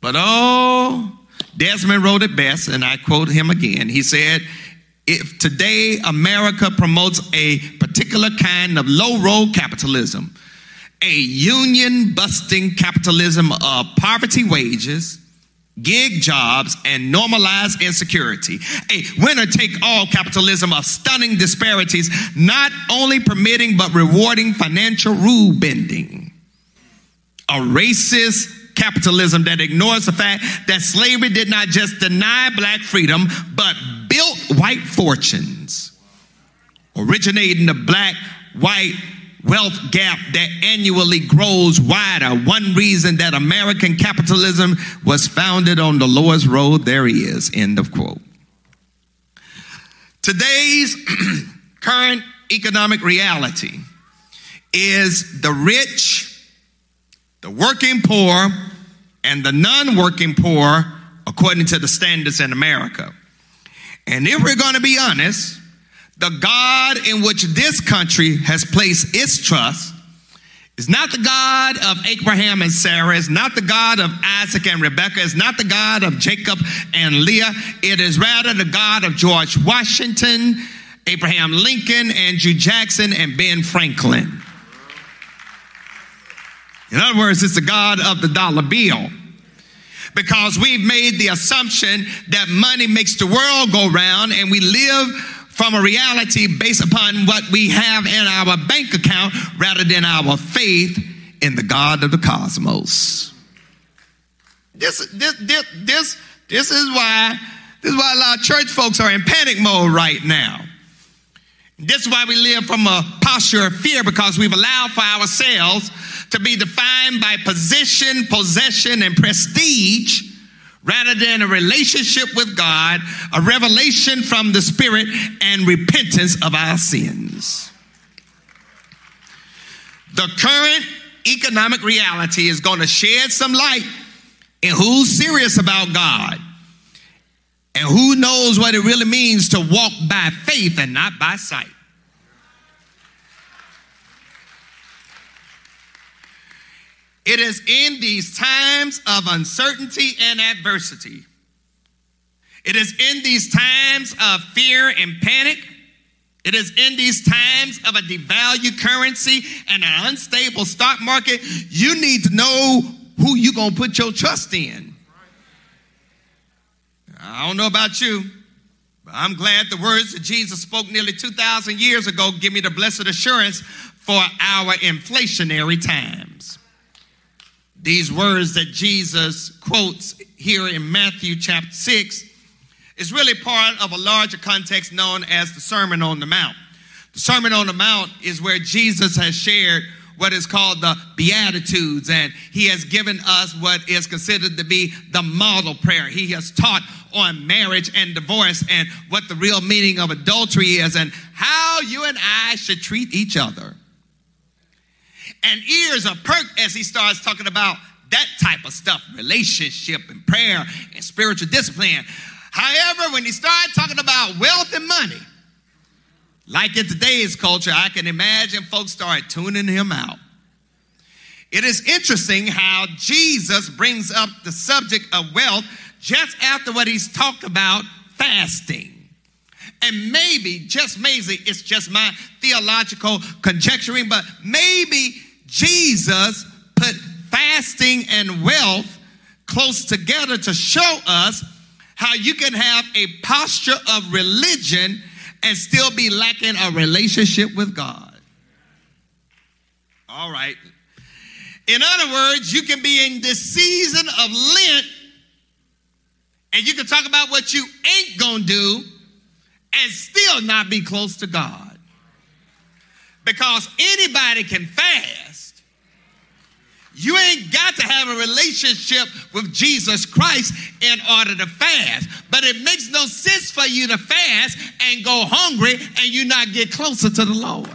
But oh, Desmond wrote it best, and I quote him again. He said, If today America promotes a particular kind of low road capitalism, a union busting capitalism of poverty wages, gig jobs, and normalized insecurity. A winner take all capitalism of stunning disparities, not only permitting but rewarding financial rule bending. A racist capitalism that ignores the fact that slavery did not just deny black freedom, but built white fortunes, originating the black white wealth gap that annually grows wider. One reason that American capitalism was founded on the lowest road there is. End of quote. Today's current economic reality is the rich, the working poor, and the non working poor, according to the standards in America. And if we're going to be honest, the God in which this country has placed its trust is not the God of Abraham and Sarah, it's not the God of Isaac and Rebekah, it's not the God of Jacob and Leah. It is rather the God of George Washington, Abraham Lincoln, Andrew Jackson, and Ben Franklin. In other words, it's the God of the dollar bill. Because we've made the assumption that money makes the world go round and we live from a reality based upon what we have in our bank account rather than our faith in the God of the cosmos. This, this, this, this, this is why this is why a lot of church folks are in panic mode right now. This is why we live from a posture of fear because we've allowed for ourselves to be defined by position, possession, and prestige rather than a relationship with God, a revelation from the Spirit, and repentance of our sins. The current economic reality is going to shed some light in who's serious about God and who knows what it really means to walk by faith and not by sight. It is in these times of uncertainty and adversity. It is in these times of fear and panic. It is in these times of a devalued currency and an unstable stock market. You need to know who you're going to put your trust in. I don't know about you, but I'm glad the words that Jesus spoke nearly 2,000 years ago give me the blessed assurance for our inflationary times. These words that Jesus quotes here in Matthew chapter 6 is really part of a larger context known as the Sermon on the Mount. The Sermon on the Mount is where Jesus has shared what is called the Beatitudes, and he has given us what is considered to be the model prayer. He has taught on marriage and divorce and what the real meaning of adultery is and how you and I should treat each other and ears are perked as he starts talking about that type of stuff relationship and prayer and spiritual discipline. However, when he started talking about wealth and money, like in today's culture, I can imagine folks start tuning him out. It is interesting how Jesus brings up the subject of wealth just after what he's talked about fasting. And maybe, just maybe, it's just my theological conjecturing, but maybe Jesus put fasting and wealth close together to show us how you can have a posture of religion and still be lacking a relationship with God. All right. In other words, you can be in this season of Lent and you can talk about what you ain't gonna do and still not be close to God. Because anybody can fast. You ain't got to have a relationship with Jesus Christ in order to fast. But it makes no sense for you to fast and go hungry and you not get closer to the Lord.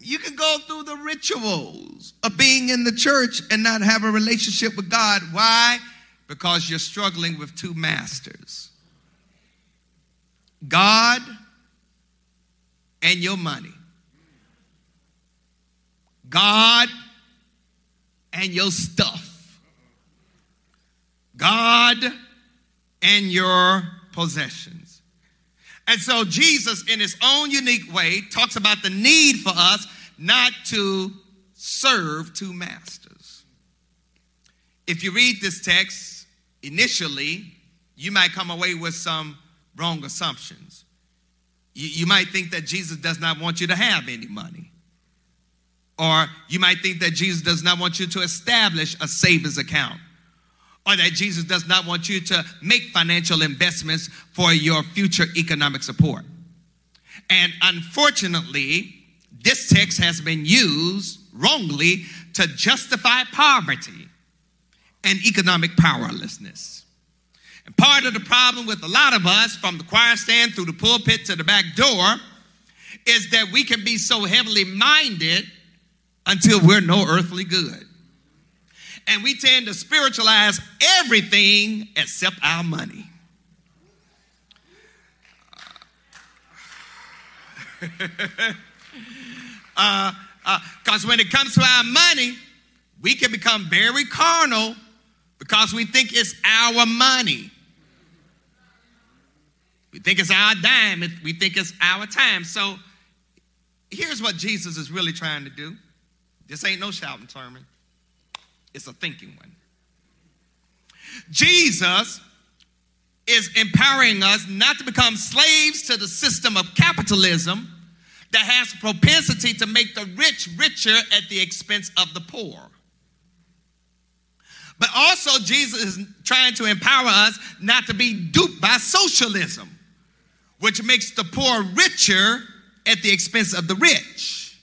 You can go through the rituals of being in the church and not have a relationship with God. Why? Because you're struggling with two masters God and your money. God and your stuff. God and your possessions. And so Jesus, in his own unique way, talks about the need for us not to serve two masters. If you read this text initially, you might come away with some wrong assumptions. You, you might think that Jesus does not want you to have any money. Or you might think that Jesus does not want you to establish a savings account or that Jesus does not want you to make financial investments for your future economic support. And unfortunately, this text has been used wrongly to justify poverty and economic powerlessness. Part of the problem with a lot of us, from the choir stand through the pulpit to the back door, is that we can be so heavily minded until we're no earthly good and we tend to spiritualize everything except our money. Because uh, uh, when it comes to our money, we can become very carnal because we think it's our money. We think it's our dime, we think it's our time. So here's what Jesus is really trying to do. This ain't no shouting sermon. It's a thinking one. Jesus is empowering us not to become slaves to the system of capitalism that has propensity to make the rich richer at the expense of the poor. But also, Jesus is trying to empower us not to be duped by socialism, which makes the poor richer at the expense of the rich.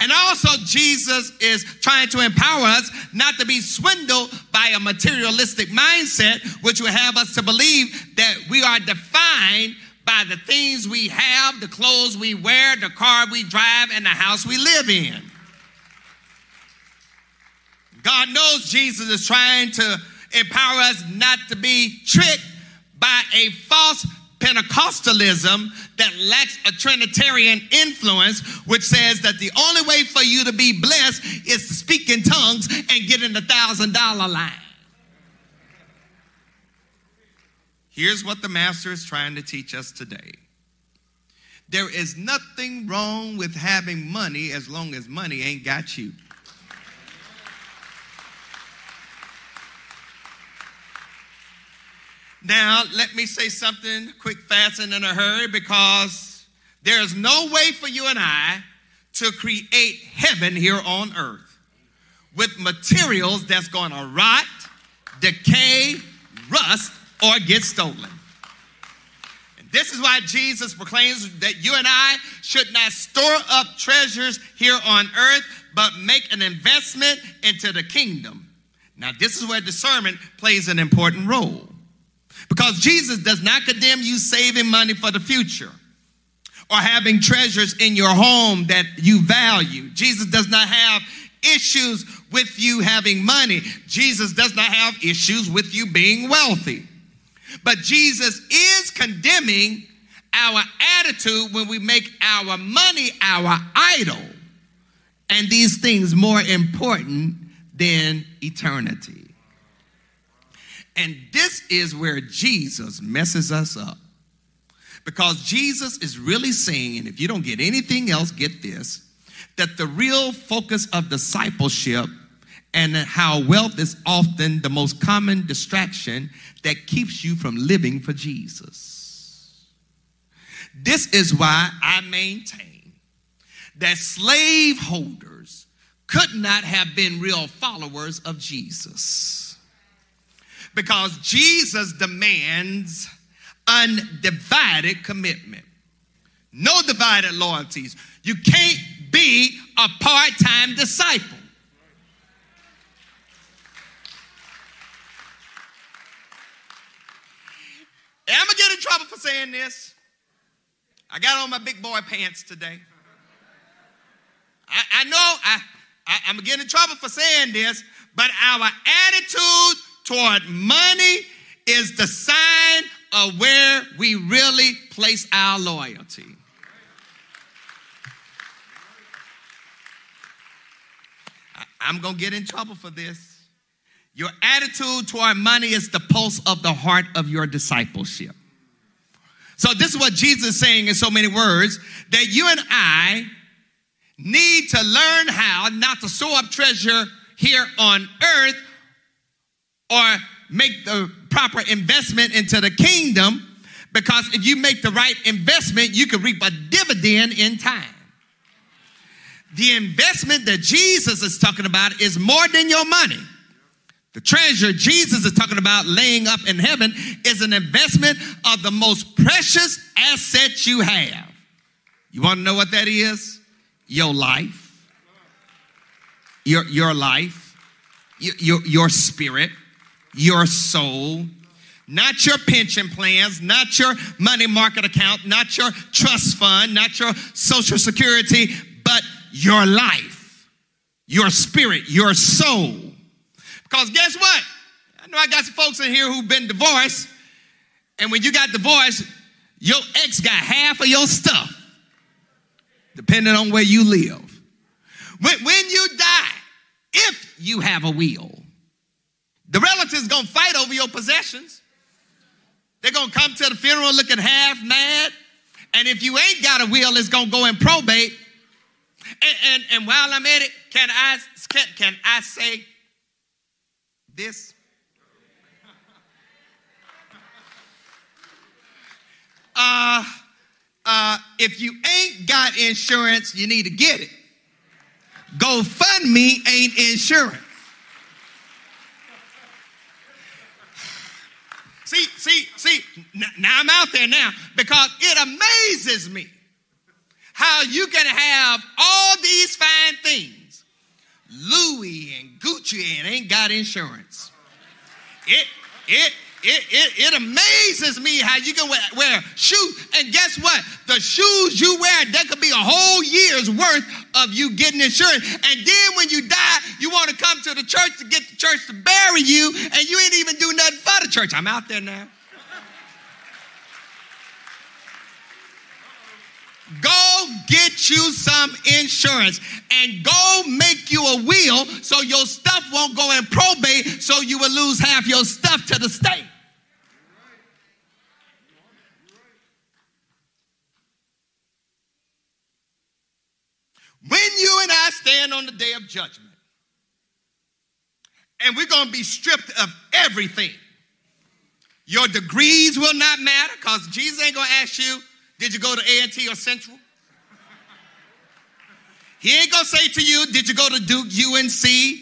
And also, Jesus is trying to empower us not to be swindled by a materialistic mindset, which will have us to believe that we are defined by the things we have, the clothes we wear, the car we drive, and the house we live in. God knows Jesus is trying to empower us not to be tricked by a false Pentecostalism that lacks a Trinitarian influence, which says that the only way for you to be blessed is to speak in tongues and get in the thousand dollar line. Here's what the Master is trying to teach us today there is nothing wrong with having money as long as money ain't got you. Now, let me say something quick, fast, and in a hurry because there's no way for you and I to create heaven here on earth with materials that's going to rot, decay, rust, or get stolen. And this is why Jesus proclaims that you and I should not store up treasures here on earth, but make an investment into the kingdom. Now, this is where discernment plays an important role. Because Jesus does not condemn you saving money for the future or having treasures in your home that you value. Jesus does not have issues with you having money. Jesus does not have issues with you being wealthy. But Jesus is condemning our attitude when we make our money our idol and these things more important than eternity. And this is where Jesus messes us up. Because Jesus is really saying, and if you don't get anything else, get this, that the real focus of discipleship and how wealth is often the most common distraction that keeps you from living for Jesus. This is why I maintain that slaveholders could not have been real followers of Jesus because Jesus demands undivided commitment. No divided loyalties. You can't be a part time disciple. I'm gonna get in trouble for saying this. I got on my big boy pants today. I, I know I, I, I'm getting in trouble for saying this, but our attitude toward money is the sign of where we really place our loyalty. I'm going to get in trouble for this. Your attitude toward money is the pulse of the heart of your discipleship. So, this is what Jesus is saying in so many words that you and I need to learn how not to store up treasure here on earth or make the proper investment into the kingdom because if you make the right investment, you can reap a dividend in time. The investment that Jesus is talking about is more than your money. The treasure Jesus is talking about laying up in heaven is an investment of the most precious asset you have. You want to know what that is? Your life. Your, your life, your, your, your spirit, your soul, not your pension plans, not your money market account, not your trust fund, not your social security, but your life, your spirit, your soul. Because guess what? I know I got some folks in here who've been divorced, and when you got divorced, your ex got half of your stuff, depending on where you live. When, when you die, if you have a will, the relatives gonna fight over your possessions. They're gonna come to the funeral looking half mad, and if you ain't got a will, it's gonna go in probate. And, and, and while I'm at it, can I can, can I say this? Uh, uh, if you ain't got insurance, you need to get it. GoFundMe ain't insurance. See, see, see, now I'm out there now because it amazes me how you can have all these fine things, Louis and Gucci, and ain't got insurance. It, it, it, it, it amazes me how you can wear, wear shoes. And guess what? The shoes you wear, that could be a whole year's worth of you getting insurance. And then when you die, you want to come to the church to get the church to bury you, and you ain't even do nothing for the church. I'm out there now. Go get you some insurance and go make you a will so your stuff won't go in probate so you will lose half your stuff to the state. When you and I stand on the day of judgment, and we're going to be stripped of everything. Your degrees will not matter because Jesus ain't going to ask you, did you go to A&T or Central? He ain't to say to you, did you go to Duke UNC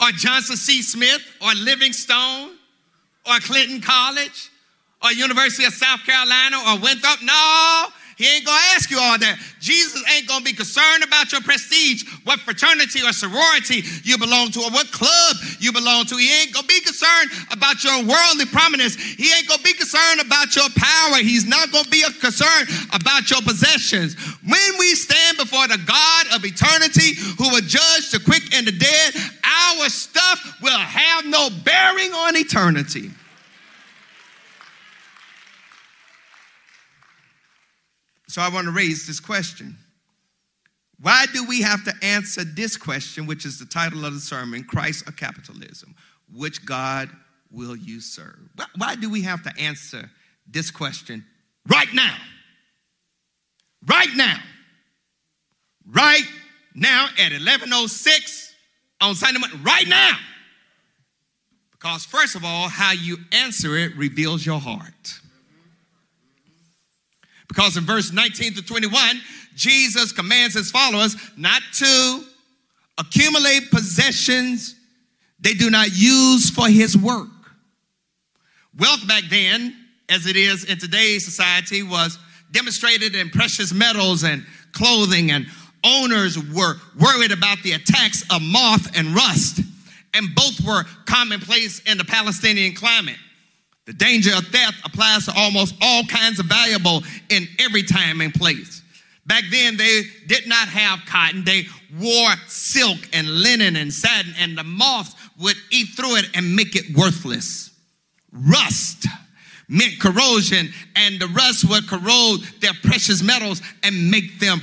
or Johnson C. Smith or Livingstone or Clinton College or University of South Carolina or Winthrop? No, he ain't gonna ask you all that. Jesus ain't gonna be concerned about your prestige, what fraternity or sorority you belong to, or what club you belong to. He ain't gonna be concerned about your worldly prominence. He ain't gonna be concerned about your power. He's not gonna be concerned about your possessions. When we stand before the God of eternity who will judge the quick and the dead, our stuff will have no bearing on eternity. So I want to raise this question. Why do we have to answer this question, which is the title of the sermon, Christ or Capitalism? Which God will you serve? Why- do we have to answer this question right now? Right now. Right now at 1106 on Sunday morning. Right now. Because first of all, how you answer it reveals your heart. Because in verse 19 to 21, Jesus commands his followers not to accumulate possessions they do not use for his work. Wealth back then, as it is in today's society, was demonstrated in precious metals and clothing, and owners were worried about the attacks of moth and rust, and both were commonplace in the Palestinian climate. The danger of theft applies to almost all kinds of valuable in every time and place. Back then, they did not have cotton. They wore silk and linen and satin, and the moths would eat through it and make it worthless. Rust meant corrosion, and the rust would corrode their precious metals and make them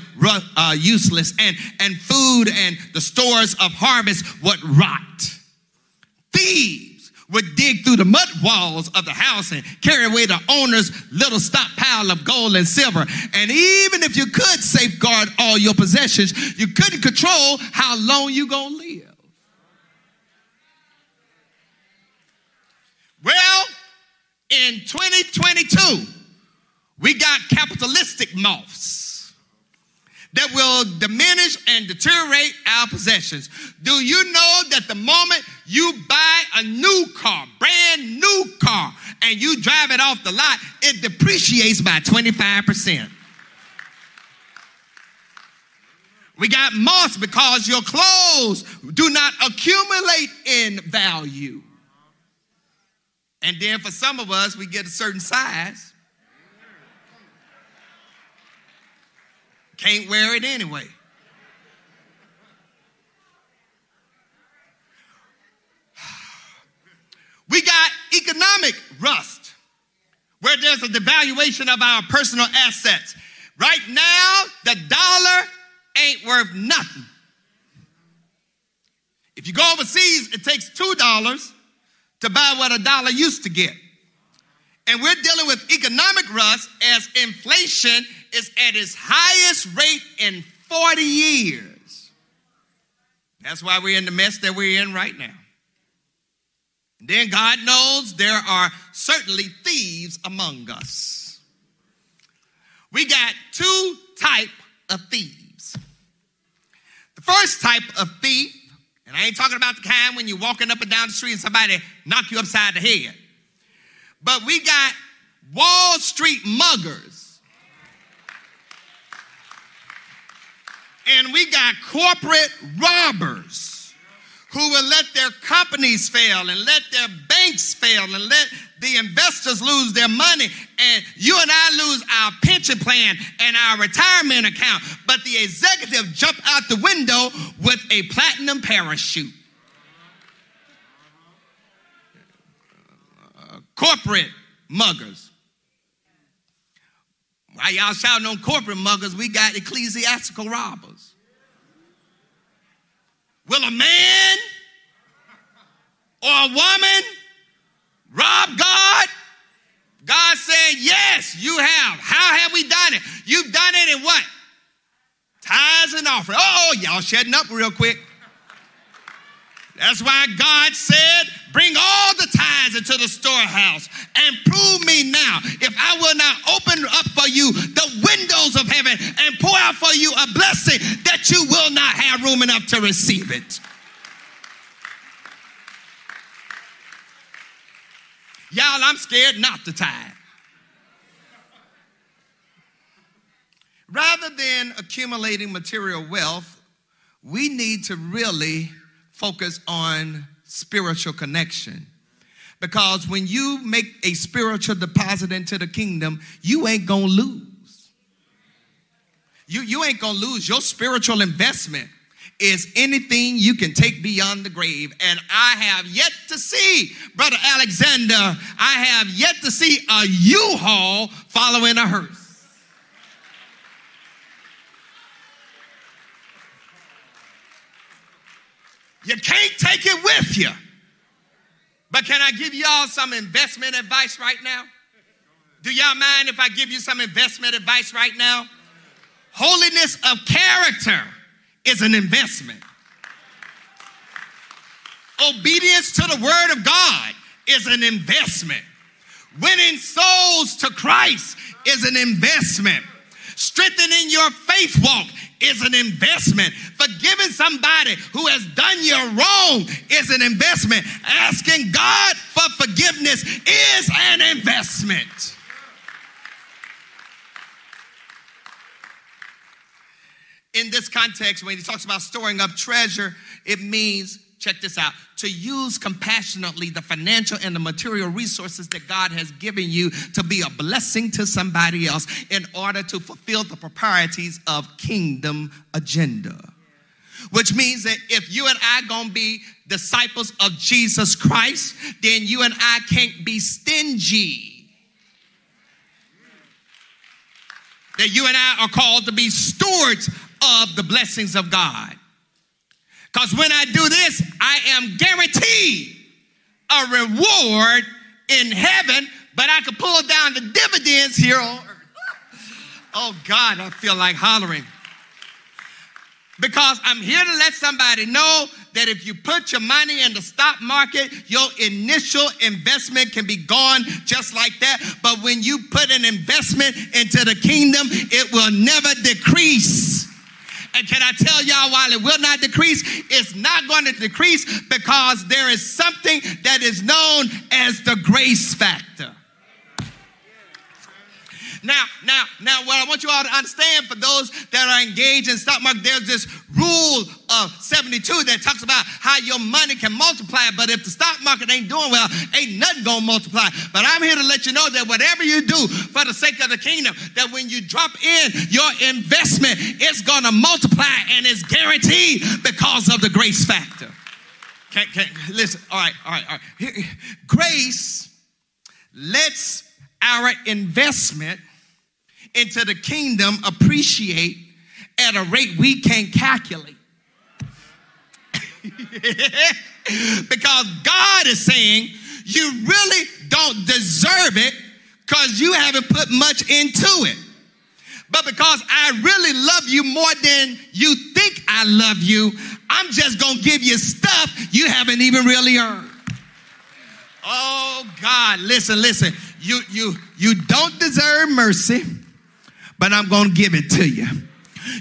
uh, useless. And, and food and the stores of harvest would rot. Thieves would dig through the mud walls of the house and carry away the owner's little stockpile of gold and silver. And even if you could safeguard all your possessions, you couldn't control how long you gonna live. Well, in 2022, we got capitalistic moths that will diminish and deteriorate our possessions. Do you know that the moment you buy a new car, brand new car, and you drive it off the lot, it depreciates by 25%? We got moths because your clothes do not accumulate in value. And then for some of us, we get a certain size. Can't wear it anyway. We got economic rust, where there's a devaluation of our personal assets. Right now, the dollar ain't worth nothing. If you go overseas, it takes $2 to buy what a dollar used to get. And we're dealing with economic rust as inflation is at its highest rate in 40 years. That's why we're in the mess that we're in right now. And then God knows there are certainly thieves among us. We got two type of thieves. The first type of thief and I ain't talking about the kind when you're walking up and down the street and somebody knock you upside the head. But we got Wall Street muggers. And we got corporate robbers who will let their companies fail and let their banks fail and let the investors lose their money and you and I lose our pension plan and our retirement account. But the executive jump out the window with a platinum parachute. Corporate muggers. While y'all shouting on corporate muggers, we got ecclesiastical robbers. Will a man or a woman rob God? God said, Yes, you have. How have we done it? You've done it in what? Tithes and offering. Oh, y'all shedding up real quick. That's why God said, Bring all the tithes into the storehouse and prove me now if I will not open up for you the windows of heaven and pour out for you a blessing that you will not have room enough to receive it. Y'all, I'm scared not to tithe. Rather than accumulating material wealth, we need to really focus on spiritual connection. Because when you make a spiritual deposit into the kingdom, you ain't gonna lose. You, you ain't gonna lose your spiritual investment is anything you can take beyond the grave. And I have yet to see, Brother Alexander, I have yet to see a U-Haul following a hearse. You can't take it with you. But can I give y'all some investment advice right now? Do y'all mind if I give you some investment advice right now? Holiness of character is an investment. Obedience to the word of God is an investment. Winning souls to Christ is an investment. Strengthening your faith walk is an investment. Forgiving somebody who has done you wrong is an investment. Asking God for forgiveness is an investment. In this context, when he talks about storing up treasure, it means, check this out, to use compassionately the financial and the material resources that God has given you to be a blessing to somebody else in order to fulfill the proprieties of kingdom agenda. which means that if you and I gonna be disciples of Jesus Christ, then you and I can't be stingy. That you and I are called to be stewards of the blessings of God. Because when I do this, I am guaranteed a reward in heaven, but I can pull down the dividends here on earth. Oh God, I feel like hollering. Because I'm here to let somebody know that if you put your money in the stock market, your initial investment can be gone just like that. But when you put an investment into the kingdom, it will never decrease. And can I tell y'all, while it will not decrease, it's not going to decrease because there is something that is known as the grace factor. Now, now, now, what I want you all to understand for those that are engaged in stock market, there's this rule of 72 that talks about how your money can multiply. But if the stock market ain't doing well, ain't nothing gonna multiply. But I'm here to let you know that whatever you do for the sake of the kingdom, that when you drop in your investment, it's gonna multiply and it's guaranteed because of the grace factor. Can, can, listen, all right, all right, all right. Grace lets our investment into the kingdom appreciate at a rate we can't calculate. because God is saying you really don't deserve it because you haven't put much into it. But because I really love you more than you think I love you, I'm just gonna give you stuff you haven't even really earned. Oh God, listen, listen. You you you don't deserve mercy but I'm going to give it to you.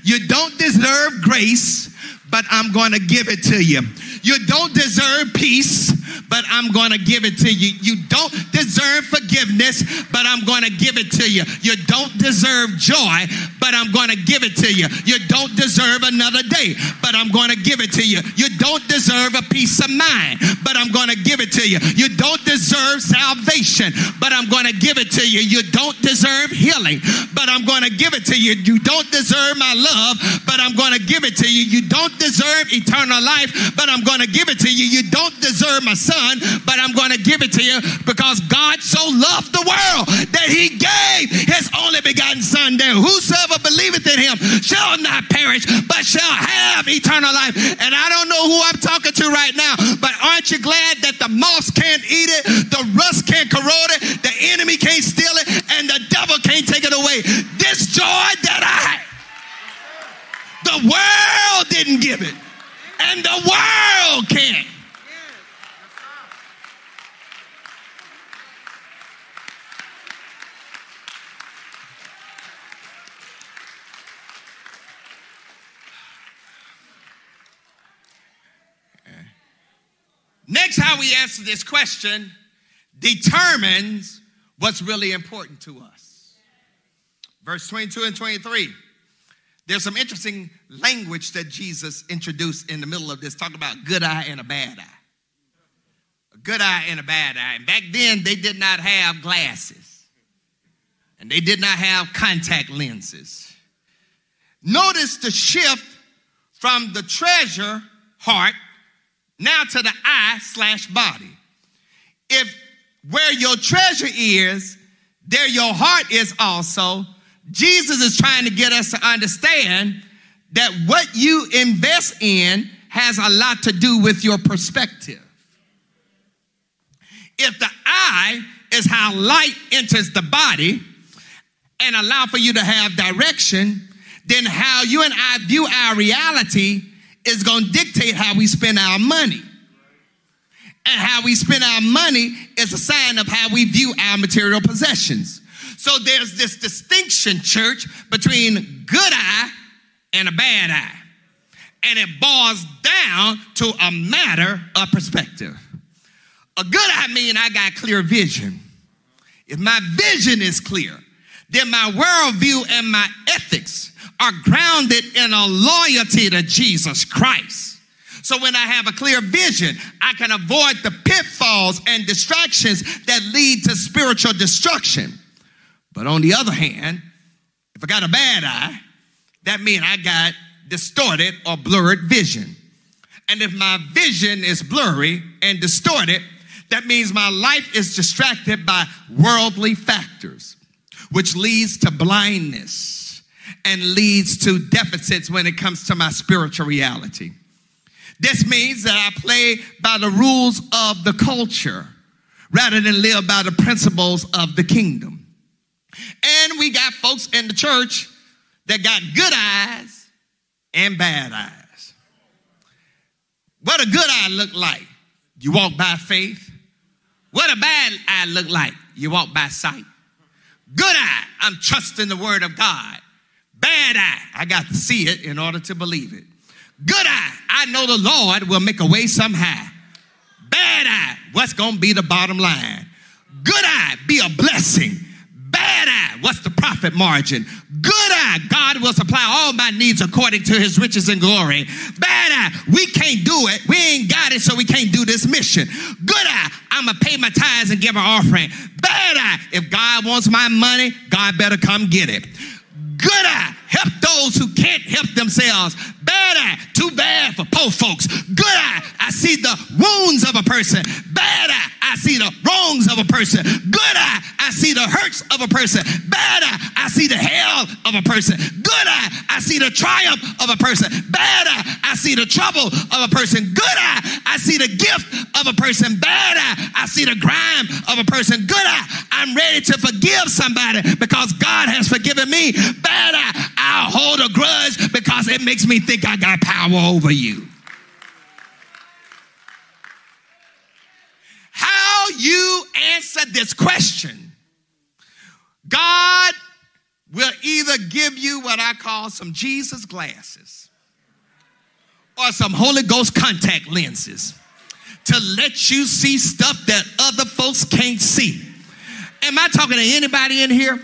You don't deserve grace, but I'm going to give it to you. You don't deserve peace, but I'm going to give it to you. You don't deserve forgiveness, but I'm going to give it to you. You don't deserve joy, but I'm going to give it to you. You don't deserve another day, but I'm going to give it to you. You don't deserve a peace of mind, but I'm going to give it to you. You don't deserve salvation, but I'm going to give it to you. You don't deserve healing, but I'm going to give it to you. You don't deserve my love, but I'm going to give it to you. You don't deserve eternal life, but I'm going to give it to you. You don't deserve my son, but I'm going to give it to you because God so loved the world that he gave his only begotten son there. Whosoever believeth in him shall not perish, but shall have eternal life. And I don't know who I'm talking to right now, but aren't you glad that the moths can't eat it, the rust can't corrode it, the enemy can't steal it, and the devil can't take it away? This joy that I the world didn't give it, and the world can't. Next, how we answer this question determines what's really important to us. Verse 22 and 23. There's some interesting language that Jesus introduced in the middle of this, talk about good eye and a bad eye. A good eye and a bad eye. And back then, they did not have glasses, and they did not have contact lenses. Notice the shift from the treasure heart now to the eye slash body. If where your treasure is, there your heart is also. Jesus is trying to get us to understand that what you invest in has a lot to do with your perspective. If the eye is how light enters the body and allow for you to have direction, then how you and I view our reality is going to dictate how we spend our money. And how we spend our money is a sign of how we view our material possessions. So there's this distinction, church, between good eye and a bad eye. And it boils down to a matter of perspective. A good eye means I got clear vision. If my vision is clear, then my worldview and my ethics are grounded in a loyalty to Jesus Christ. So when I have a clear vision, I can avoid the pitfalls and distractions that lead to spiritual destruction. But on the other hand, if I got a bad eye, that means I got distorted or blurred vision. And if my vision is blurry and distorted, that means my life is distracted by worldly factors, which leads to blindness and leads to deficits when it comes to my spiritual reality. This means that I play by the rules of the culture rather than live by the principles of the kingdom. And we got folks in the church that got good eyes and bad eyes. What a good eye look like? You walk by faith. What a bad eye look like? You walk by sight. Good eye, I'm trusting the word of God. Bad eye, I got to see it in order to believe it. Good eye, I know the Lord will make a way somehow. Bad eye, what's going to be the bottom line? Good eye, be a blessing. Bad eye, what's the profit margin? Good eye, God will supply all my needs according to his riches and glory. Bad eye, we can't do it. We ain't got it, so we can't do this mission. Good eye, I'm going to pay my tithes and give an offering. Bad eye, if God wants my money, God better come get it. Good eye, help those who can't help themselves. Bad eye, too bad for poor folks. Good eye, I see the wounds of a person. Bad eye, I see the wrongs of a person. Good eye, I see the hurts of a person. Bad eye, I see the hell of a person. Good eye, I see the triumph of a person. Bad eye, I see the trouble of a person. Good eye, I see the gift of a person. Bad eye, I see the grime of a person. Good eye, I'm ready to forgive somebody because God has forgiven me. Bad eye, I'll hold a grudge because it makes me think I got power over you. How you answer this question, God will either give you what I call some Jesus glasses or some Holy Ghost contact lenses to let you see stuff that other folks can't see. Am I talking to anybody in here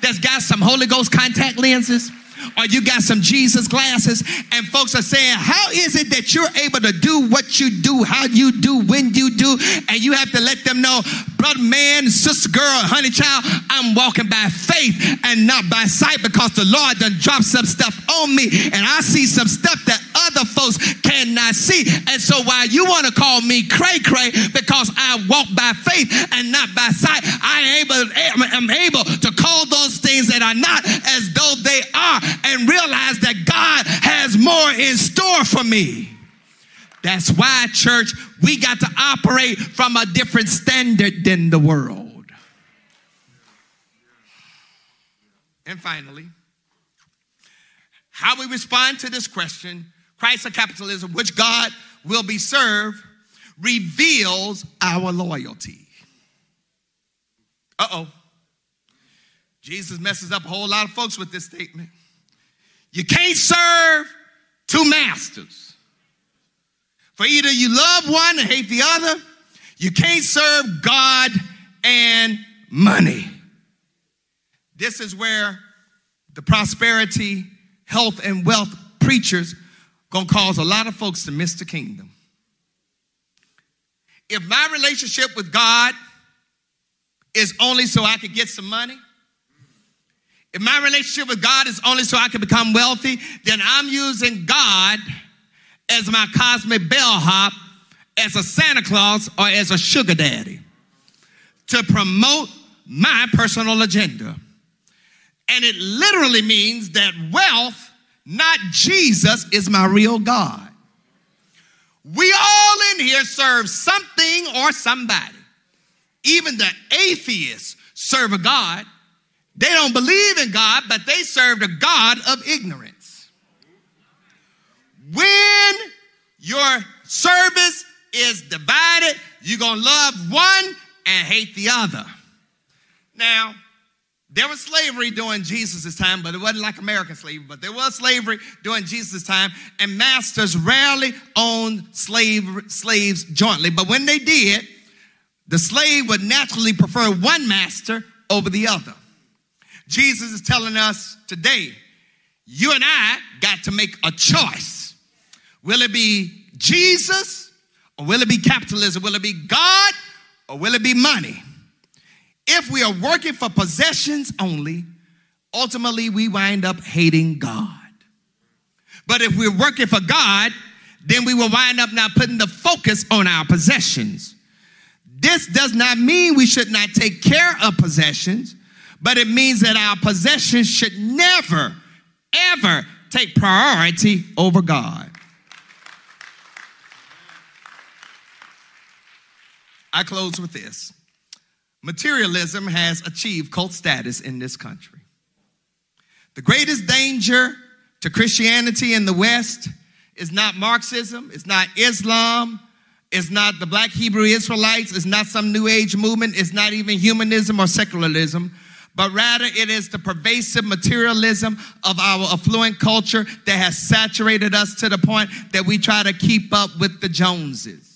that's got some Holy Ghost contact lenses? or you got some Jesus glasses, and folks are saying, How is it that you're able to do what you do, how you do, when you do? And you have to let them know, brother, man, sister, girl, honey, child, I'm walking by faith and not by sight because the Lord done dropped some stuff on me, and I see some stuff that other folks cannot see. And so while you want to call me cray cray because I walk by faith and not by sight, I able, am able to call those things that are not as though they are and realize that God has more in store for me. That's why, church, we got to operate from a different standard than the world. And finally, how we respond to this question Christ or capitalism, which God will be served, reveals our loyalty. Uh oh. Jesus messes up a whole lot of folks with this statement. You can't serve two masters. For either you love one and hate the other, you can't serve God and money. This is where the prosperity, health, and wealth preachers gonna cause a lot of folks to miss the kingdom. If my relationship with God is only so I could get some money, if my relationship with God is only so I can become wealthy, then I'm using God as my cosmic bellhop, as a Santa Claus, or as a sugar daddy to promote my personal agenda. And it literally means that wealth, not Jesus, is my real God. We all in here serve something or somebody. Even the atheists serve a God they don't believe in God, but they serve the God of ignorance. When your service is divided, you're going to love one and hate the other. Now, there was slavery during Jesus' time, but it wasn't like American slavery, but there was slavery during Jesus' time, and masters rarely owned slave, slaves jointly. But when they did, the slave would naturally prefer one master over the other. Jesus is telling us today, you and I got to make a choice. Will it be Jesus or will it be capitalism? Will it be God or will it be money? If we are working for possessions only, ultimately we wind up hating God. But if we're working for God, then we will wind up not putting the focus on our possessions. This does not mean we should not take care of possessions, but it means that our possessions should never, ever take priority over God. I close with this. Materialism has achieved cult status in this country. The greatest danger to Christianity in the West is not Marxism, it's not Islam, it's not the black Hebrew Israelites, it's not some new age movement, it's not even humanism or secularism, but rather it is the pervasive materialism of our affluent culture that has saturated us to the point that we try to keep up with the Joneses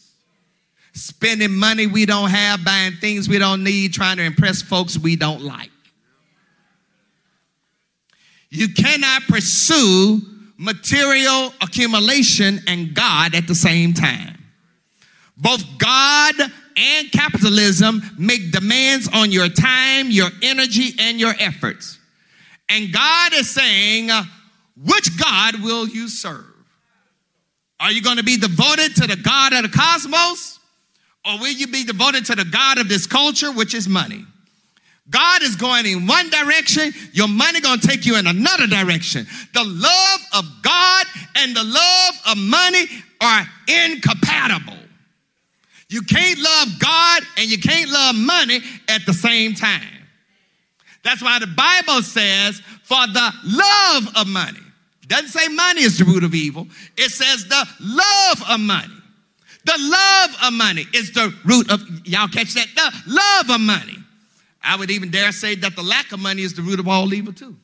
spending money we don't have, buying things we don't need, trying to impress folks we don't like. You cannot pursue material accumulation and God at the same time. Both God and capitalism make demands on your time, your energy, and your efforts. And God is saying, which God will you serve? Are you going to be devoted to the God of the cosmos? Or will you be devoted to the God of this culture, which is money? God is going in one direction, your money going to take you in another direction. The love of God and the love of money are incompatible. You can't love God and you can't love money at the same time. That's why the Bible says, for the love of money. It doesn't say money is the root of evil. It says the love of money. The love of money is the root of, y'all catch that? The love of money. I would even dare say that the lack of money is the root of all evil too.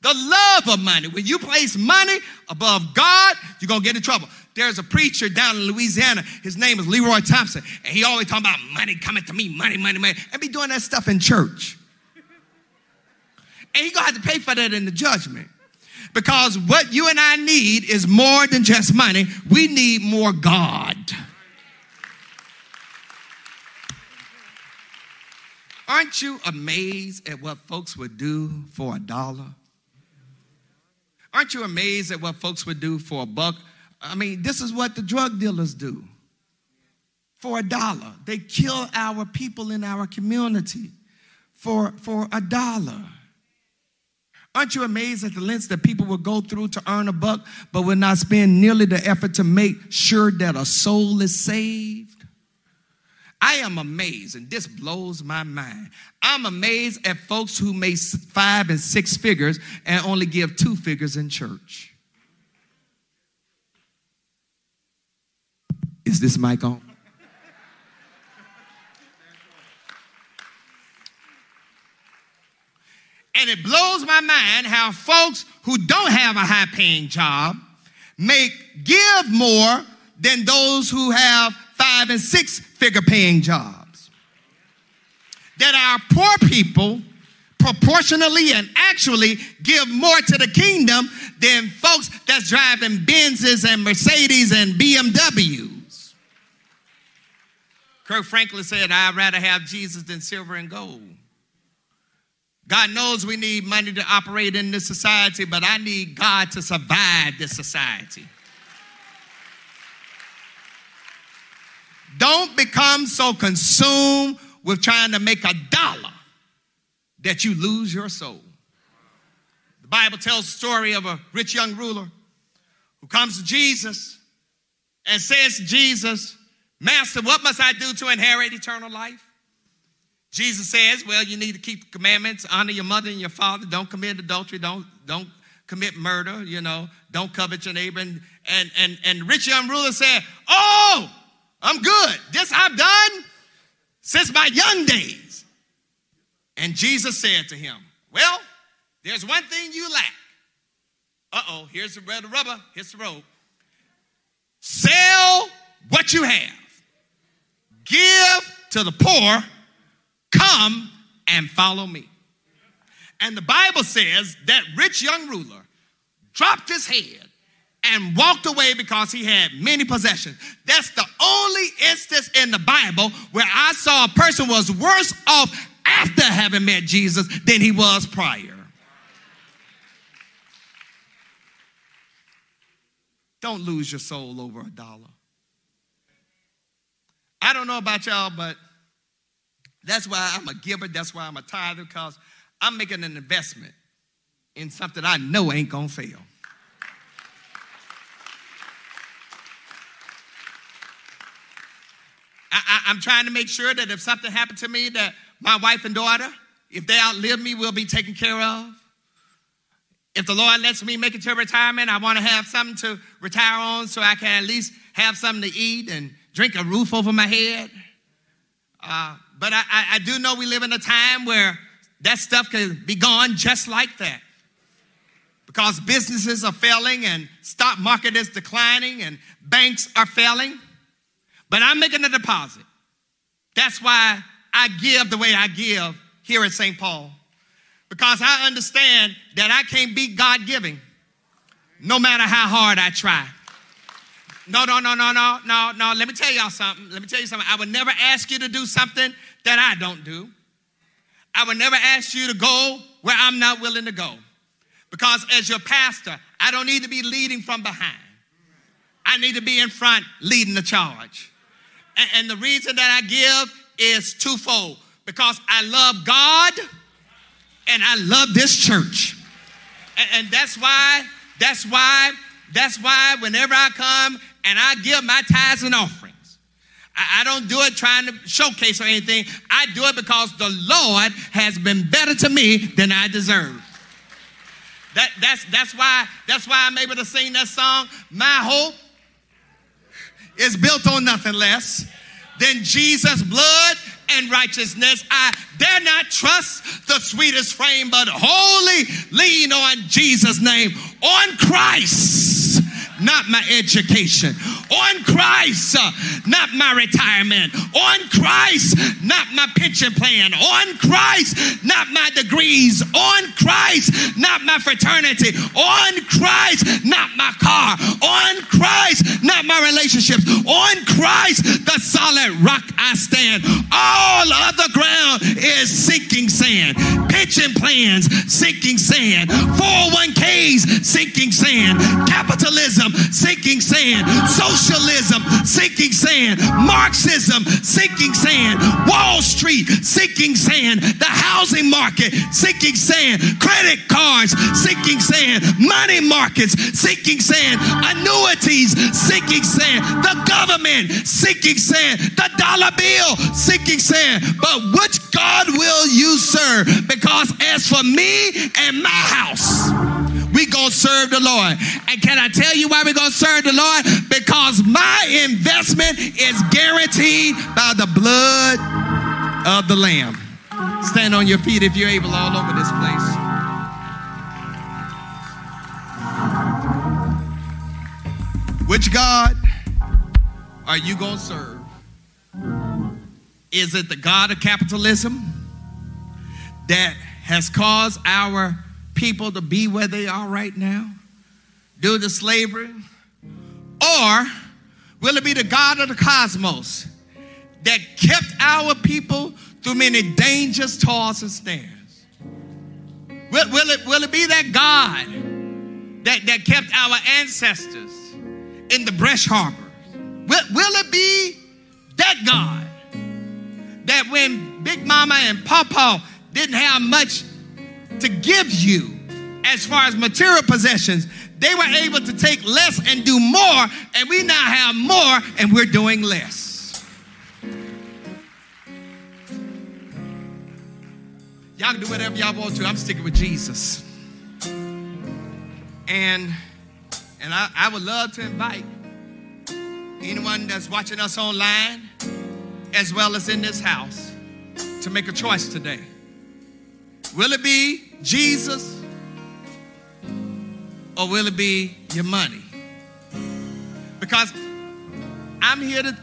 The love of money. When you place money above God, you're going to get in trouble. There's a preacher down in Louisiana. His name is Leroy Thompson. And he always talking about money coming to me, money, money, money. And be doing that stuff in church. And he going to have to pay for that in the judgment. Because what you and I need is more than just money. We need more God. Aren't you amazed at what folks would do for a dollar? Aren't you amazed at what folks would do for a buck? I mean, this is what the drug dealers do. For a dollar, they kill our people in our community for, for a dollar. Aren't you amazed at the lengths that people will go through to earn a buck, but will not spend nearly the effort to make sure that a soul is saved? I am amazed, and this blows my mind. I'm amazed at folks who make five and six figures and only give two figures in church. Is this mic on? And it blows my mind how folks who don't have a high paying job make give more than those who have five and six figure paying jobs. That our poor people proportionally and actually give more to the kingdom than folks that's driving Benzes and Mercedes and BMWs. Kirk Franklin said, I'd rather have Jesus than silver and gold. God knows we need money to operate in this society, but I need God to survive this society. Don't become so consumed with trying to make a dollar that you lose your soul. The Bible tells the story of a rich young ruler who comes to Jesus and says Jesus, Master, what must I do to inherit eternal life? Jesus says, well, you need to keep the commandments, honor your mother and your father, don't commit adultery, don't, don't commit murder, you know, don't covet your neighbor. And, and, and, and rich young ruler said, oh, I'm good. This I've done since my young days. And Jesus said to him, well, there's one thing you lack. Uh-oh, here's the red rubber, here's the rope. Sell what you have. Give to the poor Come and follow me. And the Bible says that rich young ruler dropped his head and walked away because he had many possessions. That's the only instance in the Bible where I saw a person was worse off after having met Jesus than he was prior. Don't lose your soul over a dollar. I don't know about y'all, but that's why I'm a giver. That's why I'm a tither, because I'm making an investment in something I know ain't gonna fail. I, am trying to make sure that if something happened to me, that my wife and daughter, if they outlive me, will be taken care of. If the Lord lets me make it to retirement, I want to have something to retire on so I can at least have something to eat and drink a roof over my head. Uh, but I, I, I do know we live in a time where that stuff can be gone just like that. Because businesses are failing and stock market is declining and banks are failing. But I'm making a deposit. That's why I give the way I give here at St. Paul. Because I understand that I can't be God giving no matter how hard I try. No, no, no, no, no, no, no. Let me tell y'all something. Let me tell you something. I would never ask you to do something that I don't do. I would never ask you to go where I'm not willing to go. Because as your pastor, I don't need to be leading from behind. I need to be in front leading the charge. And, and the reason that I give is twofold because I love God and I love this church. And, and that's why, that's why, that's why whenever I come and I give my tithes and offerings, I, don't do it trying to showcase or anything. I do it because the Lord has been better to me than I deserve. That, that's, that's, why, that's why I'm able to sing that song. My hope is built on nothing less than Jesus' blood and righteousness. I dare not trust the sweetest frame, but wholly lean on Jesus' name, on Christ not my education. On Christ, not my retirement. On Christ, not my pension plan. On Christ, not my degrees. On Christ, not my fraternity. On Christ, not my car. On Christ, not my relationships. On Christ, the solid rock I stand. All other ground is sinking sand. Pension plans, sinking sand. 401ks, sinking sand. Capitalism, sinking sand. Socialism, sinking sand. Marxism, sinking sand. Wall Street, sinking sand. The housing market, sinking sand. Credit cards, sinking sand. Money markets, sinking sand. Annuities, sinking sand. The government, sinking sand. The dollar bill, sinking sand. But which God will you serve? Because as for me and my house, we gonna serve the Lord. And can I tell you why we gonna serve the Lord? Because my investment is guaranteed by the blood of the Lamb. Stand on your feet if you're able all over this place. Which God are you gonna serve? Is it the God of capitalism that has caused our people to be where they are right now due to slavery? Or will it be the God of the cosmos that kept our people through many dangers, toils, and snares? Will, will, it, will it be that God that, that kept our ancestors in the brush arbor? Will, will it be that God that when Big Mama and Papa didn't have much to give you as far as material possessions, they were able to take less and do more, and we now have more and we're doing less. Y'all can do whatever y'all want to. I'm sticking with Jesus. And and I, I would love to invite anyone that's watching us online as well as in this house to make a choice today. Will it be Jesus or will it be your money? Because I'm here to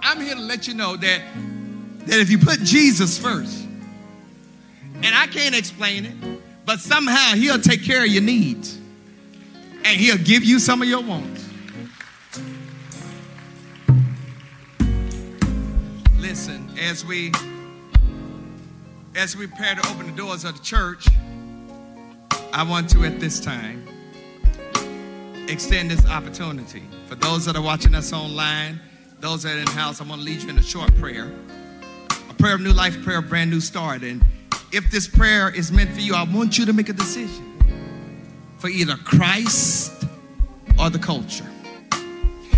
I'm here to let you know that that if you put Jesus first, and I can't explain it, but somehow he'll take care of your needs and he'll give you some of your wants. Listen, as we as we prepare to open the doors of the church, I want to at this time extend this opportunity. For those that are watching us online, those that are in the house, I'm going to lead you in a short prayer. A prayer of new life, a prayer of brand new start. And if this prayer is meant for you, I want you to make a decision for either Christ or the culture.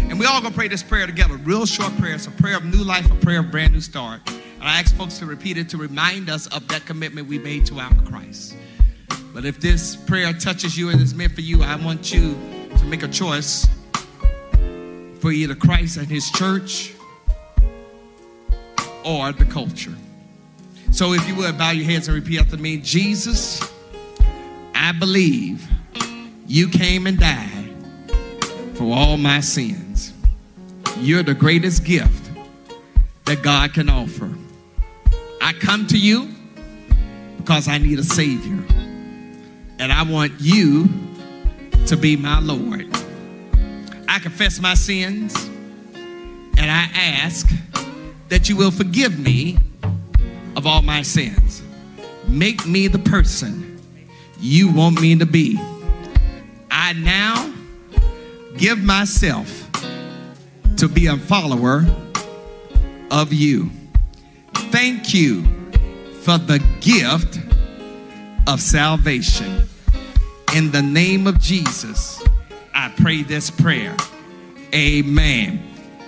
And we all gonna pray this prayer together. Real short prayer. It's a prayer of new life, a prayer of brand new start. I ask folks to repeat it to remind us of that commitment we made to our Christ. But if this prayer touches you and is meant for you, I want you to make a choice for either Christ and his church or the culture. So if you would bow your heads and repeat after me Jesus, I believe you came and died for all my sins. You're the greatest gift that God can offer. I come to you because I need a Savior. And I want you to be my Lord. I confess my sins and I ask that you will forgive me of all my sins. Make me the person you want me to be. I now give myself to be a follower of you. Thank you for the gift of salvation. In the name of Jesus, I pray this prayer. Amen.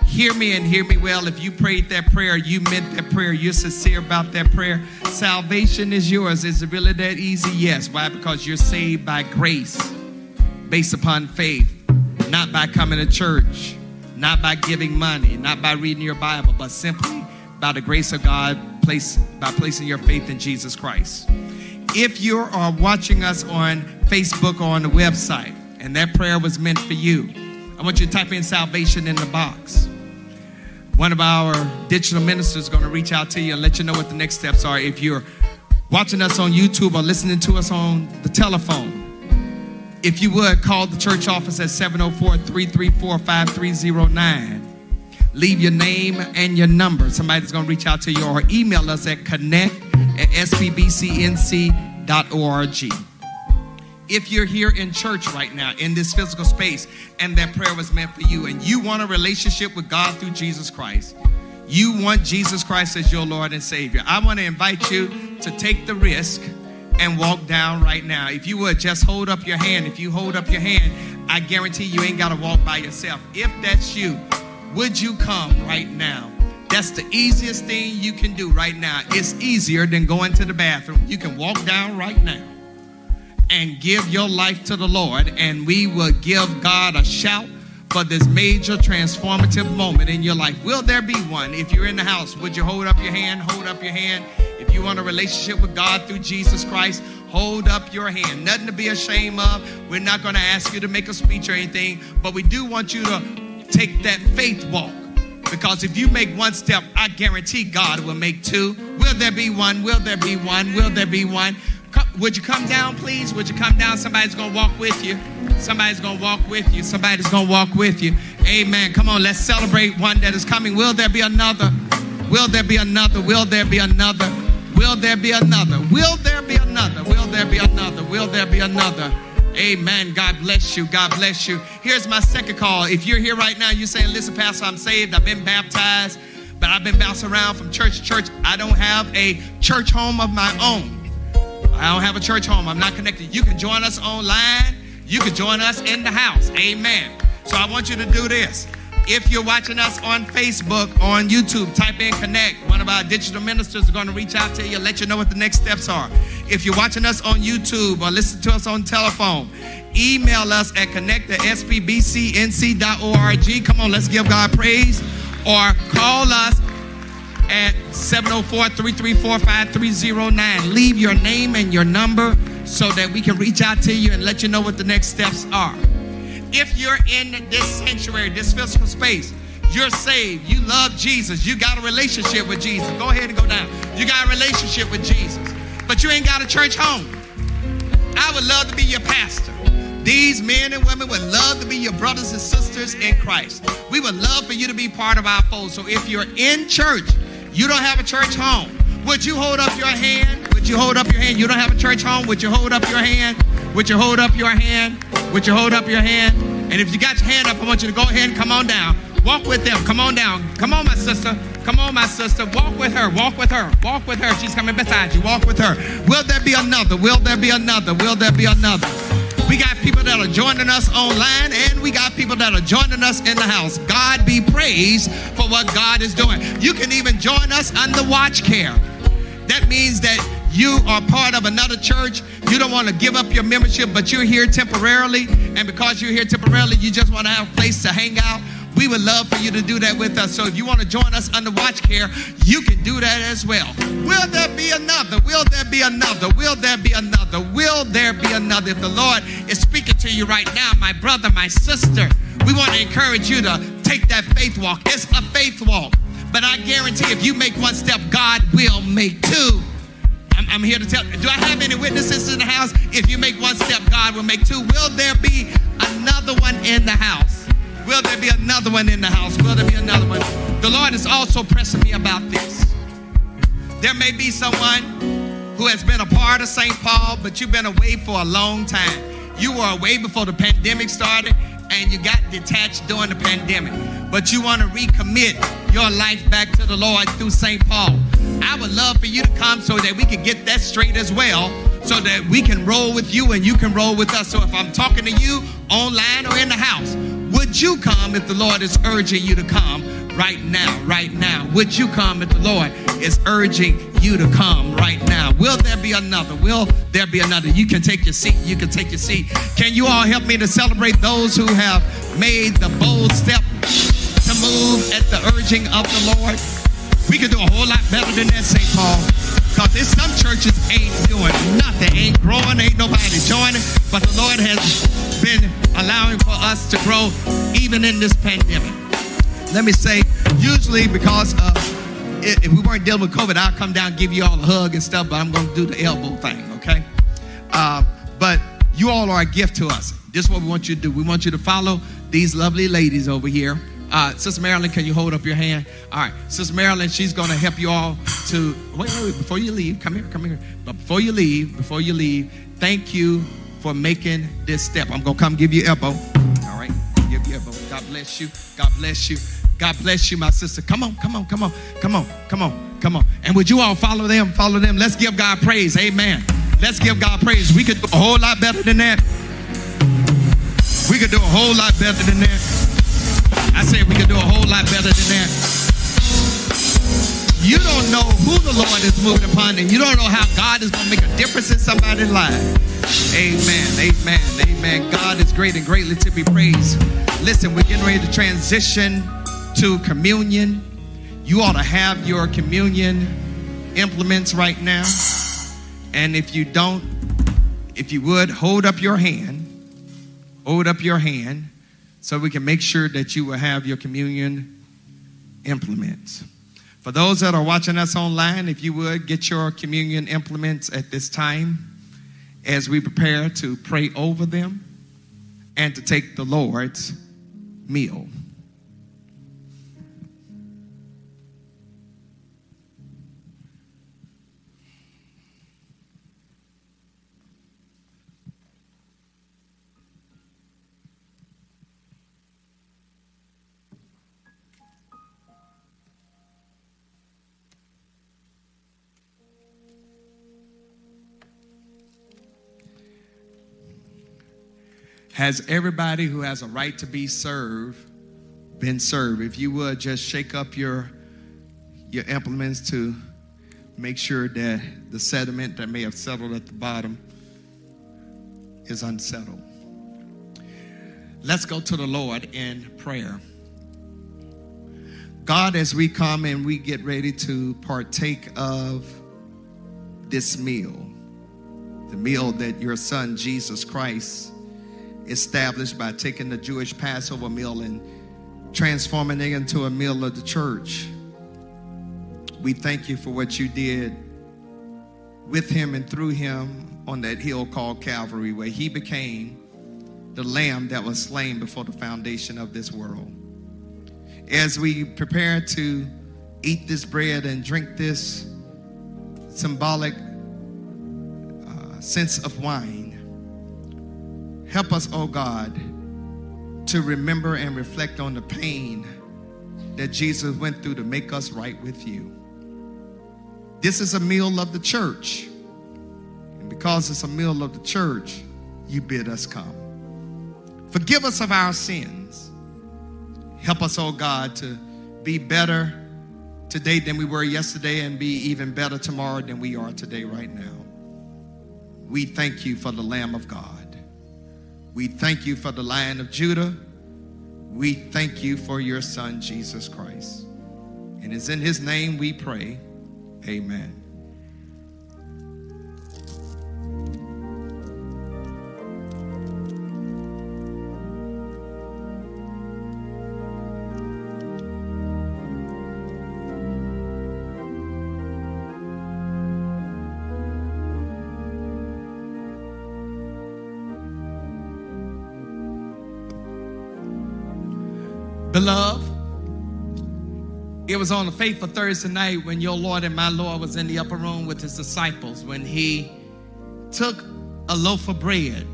Hear me and hear me well. If you prayed that prayer, you meant that prayer, you're sincere about that prayer, salvation is yours. Is it really that easy? Yes. Why? Because you're saved by grace, based upon faith, not by coming to church, not by giving money, not by reading your Bible, but simply by the grace of God place, by placing your faith in Jesus Christ. If you are watching us on Facebook or on the website, and that prayer was meant for you, I want you to type in salvation in the box. One of our digital ministers is going to reach out to you and let you know what the next steps are. If you're watching us on YouTube or listening to us on the telephone, if you would call the church office at 704 334 5309. Leave your name and your number. Somebody's going to reach out to you or email us at connect at spbcnc.org. If you're here in church right now, in this physical space, and that prayer was meant for you, and you want a relationship with God through Jesus Christ, you want Jesus Christ as your Lord and Savior, I want to invite you to take the risk and walk down right now. If you would just hold up your hand, if you hold up your hand, I guarantee you ain't got to walk by yourself. If that's you, would you come right now? That's the easiest thing you can do right now. It's easier than going to the bathroom. You can walk down right now and give your life to the Lord, and we will give God a shout for this major transformative moment in your life. Will there be one? If you're in the house, would you hold up your hand? Hold up your hand. If you want a relationship with God through Jesus Christ, hold up your hand. Nothing to be ashamed of. We're not going to ask you to make a speech or anything, but we do want you to take that faith walk. Because if you make one step, I guarantee God will make two. Will there be one? Will there be one? Will there be one? Come, would you come down, please? Would you come down? Somebody's going to walk with you. Somebody's going to walk with you. Somebody's going to walk with you. Amen. Come on, let's celebrate one that is coming. Will there be another? Will there be another? Will there be another? Will there be another? Will there be another? Will there be another? Will there be another? Amen. God bless you. God bless you. Here's my second call. If you're here right now, you're saying, listen, Pastor, I'm saved. I've been baptized, but I've been bouncing around from church to church. I don't have a church home of my own. I don't have a church home. I'm not connected. You can join us online. You can join us in the house. Amen. So I want you to do this. If you're watching us on Facebook, on YouTube, type in connect. One of our digital ministers is going to reach out to you, let you know what the next steps are. If you're watching us on YouTube or listen to us on telephone, email us at connect at spbcnc.org. Come on, let's give God praise. Or call us at 704-334-5309. Leave your name and your number so that we can reach out to you and let you know what the next steps are. If you're in this sanctuary, this physical space, you're saved. You love Jesus. You got a relationship with Jesus. Go ahead and go down. You got a relationship with Jesus, but you ain't got a church home. I would love to be your pastor. These men and women would love to be your brothers and sisters in Christ. We would love for you to be part of our fold. So if you're in church, you don't have a church home. Would you hold up your hand? Would you hold up your hand? You don't have a church home? Would you hold up your hand? Would you hold up your hand? Would you hold up your hand? And if you got your hand up, I want you to go ahead and come on down. Walk with them. Come on down. Come on, my sister. Come on, my sister. Walk with her. Walk with her. Walk with her. She's coming beside you. Walk with her. Will there be another? Will there be another? Will there be another? We got people that are joining us online and we got people that are joining us in the house. God be praised for what God is doing. You can even join us under watch care. That means that you are part of another church. You don't want to give up your membership, but you're here temporarily. And because you're here temporarily, you just want to have a place to hang out. We would love for you to do that with us. So if you want to join us under watch care, you can do that as well. Will there be another? Will there be another? Will there be another? Will there be another? If the Lord is speaking to you right now, my brother, my sister, we want to encourage you to take that faith walk. It's a faith walk. But I guarantee if you make one step, God will make two. I'm, I'm, here to tell. Do I have any witnesses in the house? If you make one step, God will make two. Will there be another one in the house? Will there be another one in the house? Will there be another one? The Lord is also pressing me about this. There may be someone who has been a part of St. Paul, but you've been away for a long time. You were away before the pandemic started, and you got detached during the pandemic. But you want to recommit your life back to the Lord through St. Paul. I would love for you to come so that we can get that straight as well, so that we can roll with you and you can roll with us. So if I'm talking to you online or in the house, would you come if the Lord is urging you to come right now, right now? Would you come if the Lord is urging you to come right now? Will there be another? Will there be another? You can take your seat. You can take your seat. Can you all help me to celebrate those who have made the bold step to move at the urging of the Lord? We could do a whole lot better than that, St. Paul. Because there's some churches ain't doing nothing, ain't growing, ain't nobody joining. But the Lord has been allowing for us to grow even in this pandemic. Let me say, usually because of if we weren't dealing with COVID, I'll come down give you all a hug and stuff, but I'm going to do the elbow thing, okay? Uh, but you all are a gift to us. This is what we want you to do. We want you to follow these lovely ladies over here. Uh, Sister Marilyn, can you hold up your hand? All right, Sister Marilyn, she's going to help you all to wait, wait, wait. Before you leave, come here, come here. But before you leave, before you leave, thank you for making this step. I'm going to come give you elbow. All right, give you elbow. God bless you. God bless you. God bless you, my sister. Come on, come on, come on, come on, come on, come on. And would you all follow them? Follow them. Let's give God praise. Amen. Let's give God praise. We could do a whole lot better than that. We could do a whole lot better than that. I said we could do a whole lot better than that. You don't know who the Lord is moving upon, and you don't know how God is going to make a difference in somebody's life. Amen. Amen. Amen. God is great and greatly to be praised. Listen, we're getting ready to transition to communion. You ought to have your communion implements right now. And if you don't, if you would, hold up your hand. Hold up your hand so we can make sure that you will have your communion implements. For those that are watching us online, if you would get your communion implements at this time as we prepare to pray over them and to take the Lord's meal. Has everybody who has a right to be served been served? If you would just shake up your your implements to make sure that the sediment that may have settled at the bottom is unsettled. Let's go to the Lord in prayer. God, as we come and we get ready to partake of this meal, the meal that your son Jesus Christ established by taking the Jewish Passover meal and transforming it into a meal of the church. We thank you for what you did with him and through him on that hill called Calvary, where he became the lamb that was slain before the foundation of this world. As we prepare to eat this bread and drink this symbolic uh, sense of wine, Help us, oh God, to remember and reflect on the pain that Jesus went through to make us right with you. This is a meal of the church. And because it's a meal of the church, you bid us come. Forgive us of our sins. Help us, oh God, to be better today than we were yesterday and be even better tomorrow than we are today, right now. We thank you for the Lamb of God. We thank you for the Lion of Judah. We thank you for your Son, Jesus Christ. And it's in his name we pray. Amen. It was on a faithful Thursday night when your Lord and my Lord was in the upper room with his disciples when he took a loaf of bread.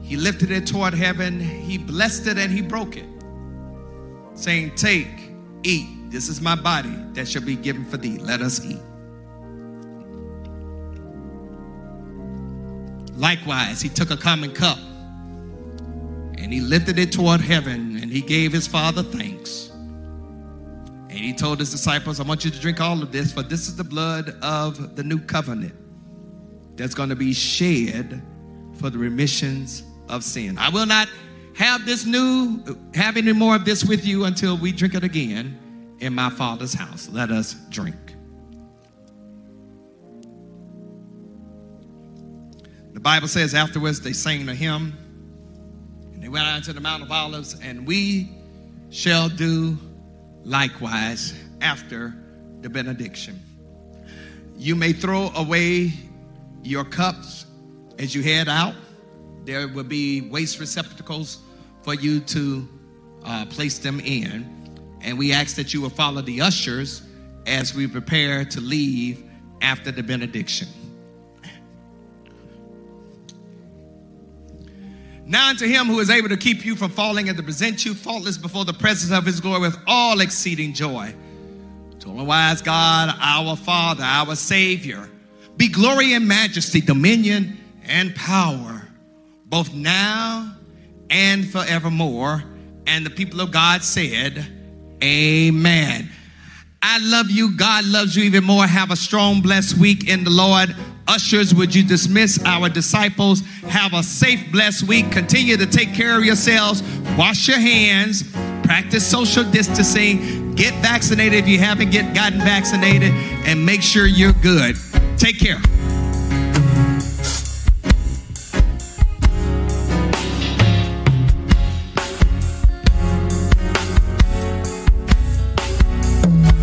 He lifted it toward heaven, he blessed it, and he broke it, saying, Take, eat. This is my body that shall be given for thee. Let us eat. Likewise, he took a common cup and he lifted it toward heaven and he gave his father thanks. And he told his disciples, I want you to drink all of this, for this is the blood of the new covenant that's going to be shed for the remissions of sin. I will not have this new, have any more of this with you until we drink it again in my father's house. Let us drink. The Bible says afterwards they sang a hymn and they went out to the Mount of Olives, and we shall do likewise after the benediction. You may throw away your cups as you head out. There will be waste receptacles for you to uh, place them in. And we ask that you will follow the ushers as we prepare to leave after the benediction. Now unto him who is able to keep you from falling and to present you faultless before the presence of his glory with all exceeding joy. To only wise God, our Father, our Savior, be glory and majesty, dominion and power, both now and forevermore. And the people of God said, Amen. I love you. God loves you even more. Have a strong, blessed week in the Lord. Ushers, would you dismiss our disciples? Have a safe, blessed week. Continue to take care of yourselves. Wash your hands. Practice social distancing. Get vaccinated if you haven't get gotten vaccinated. And make sure you're good. Take care.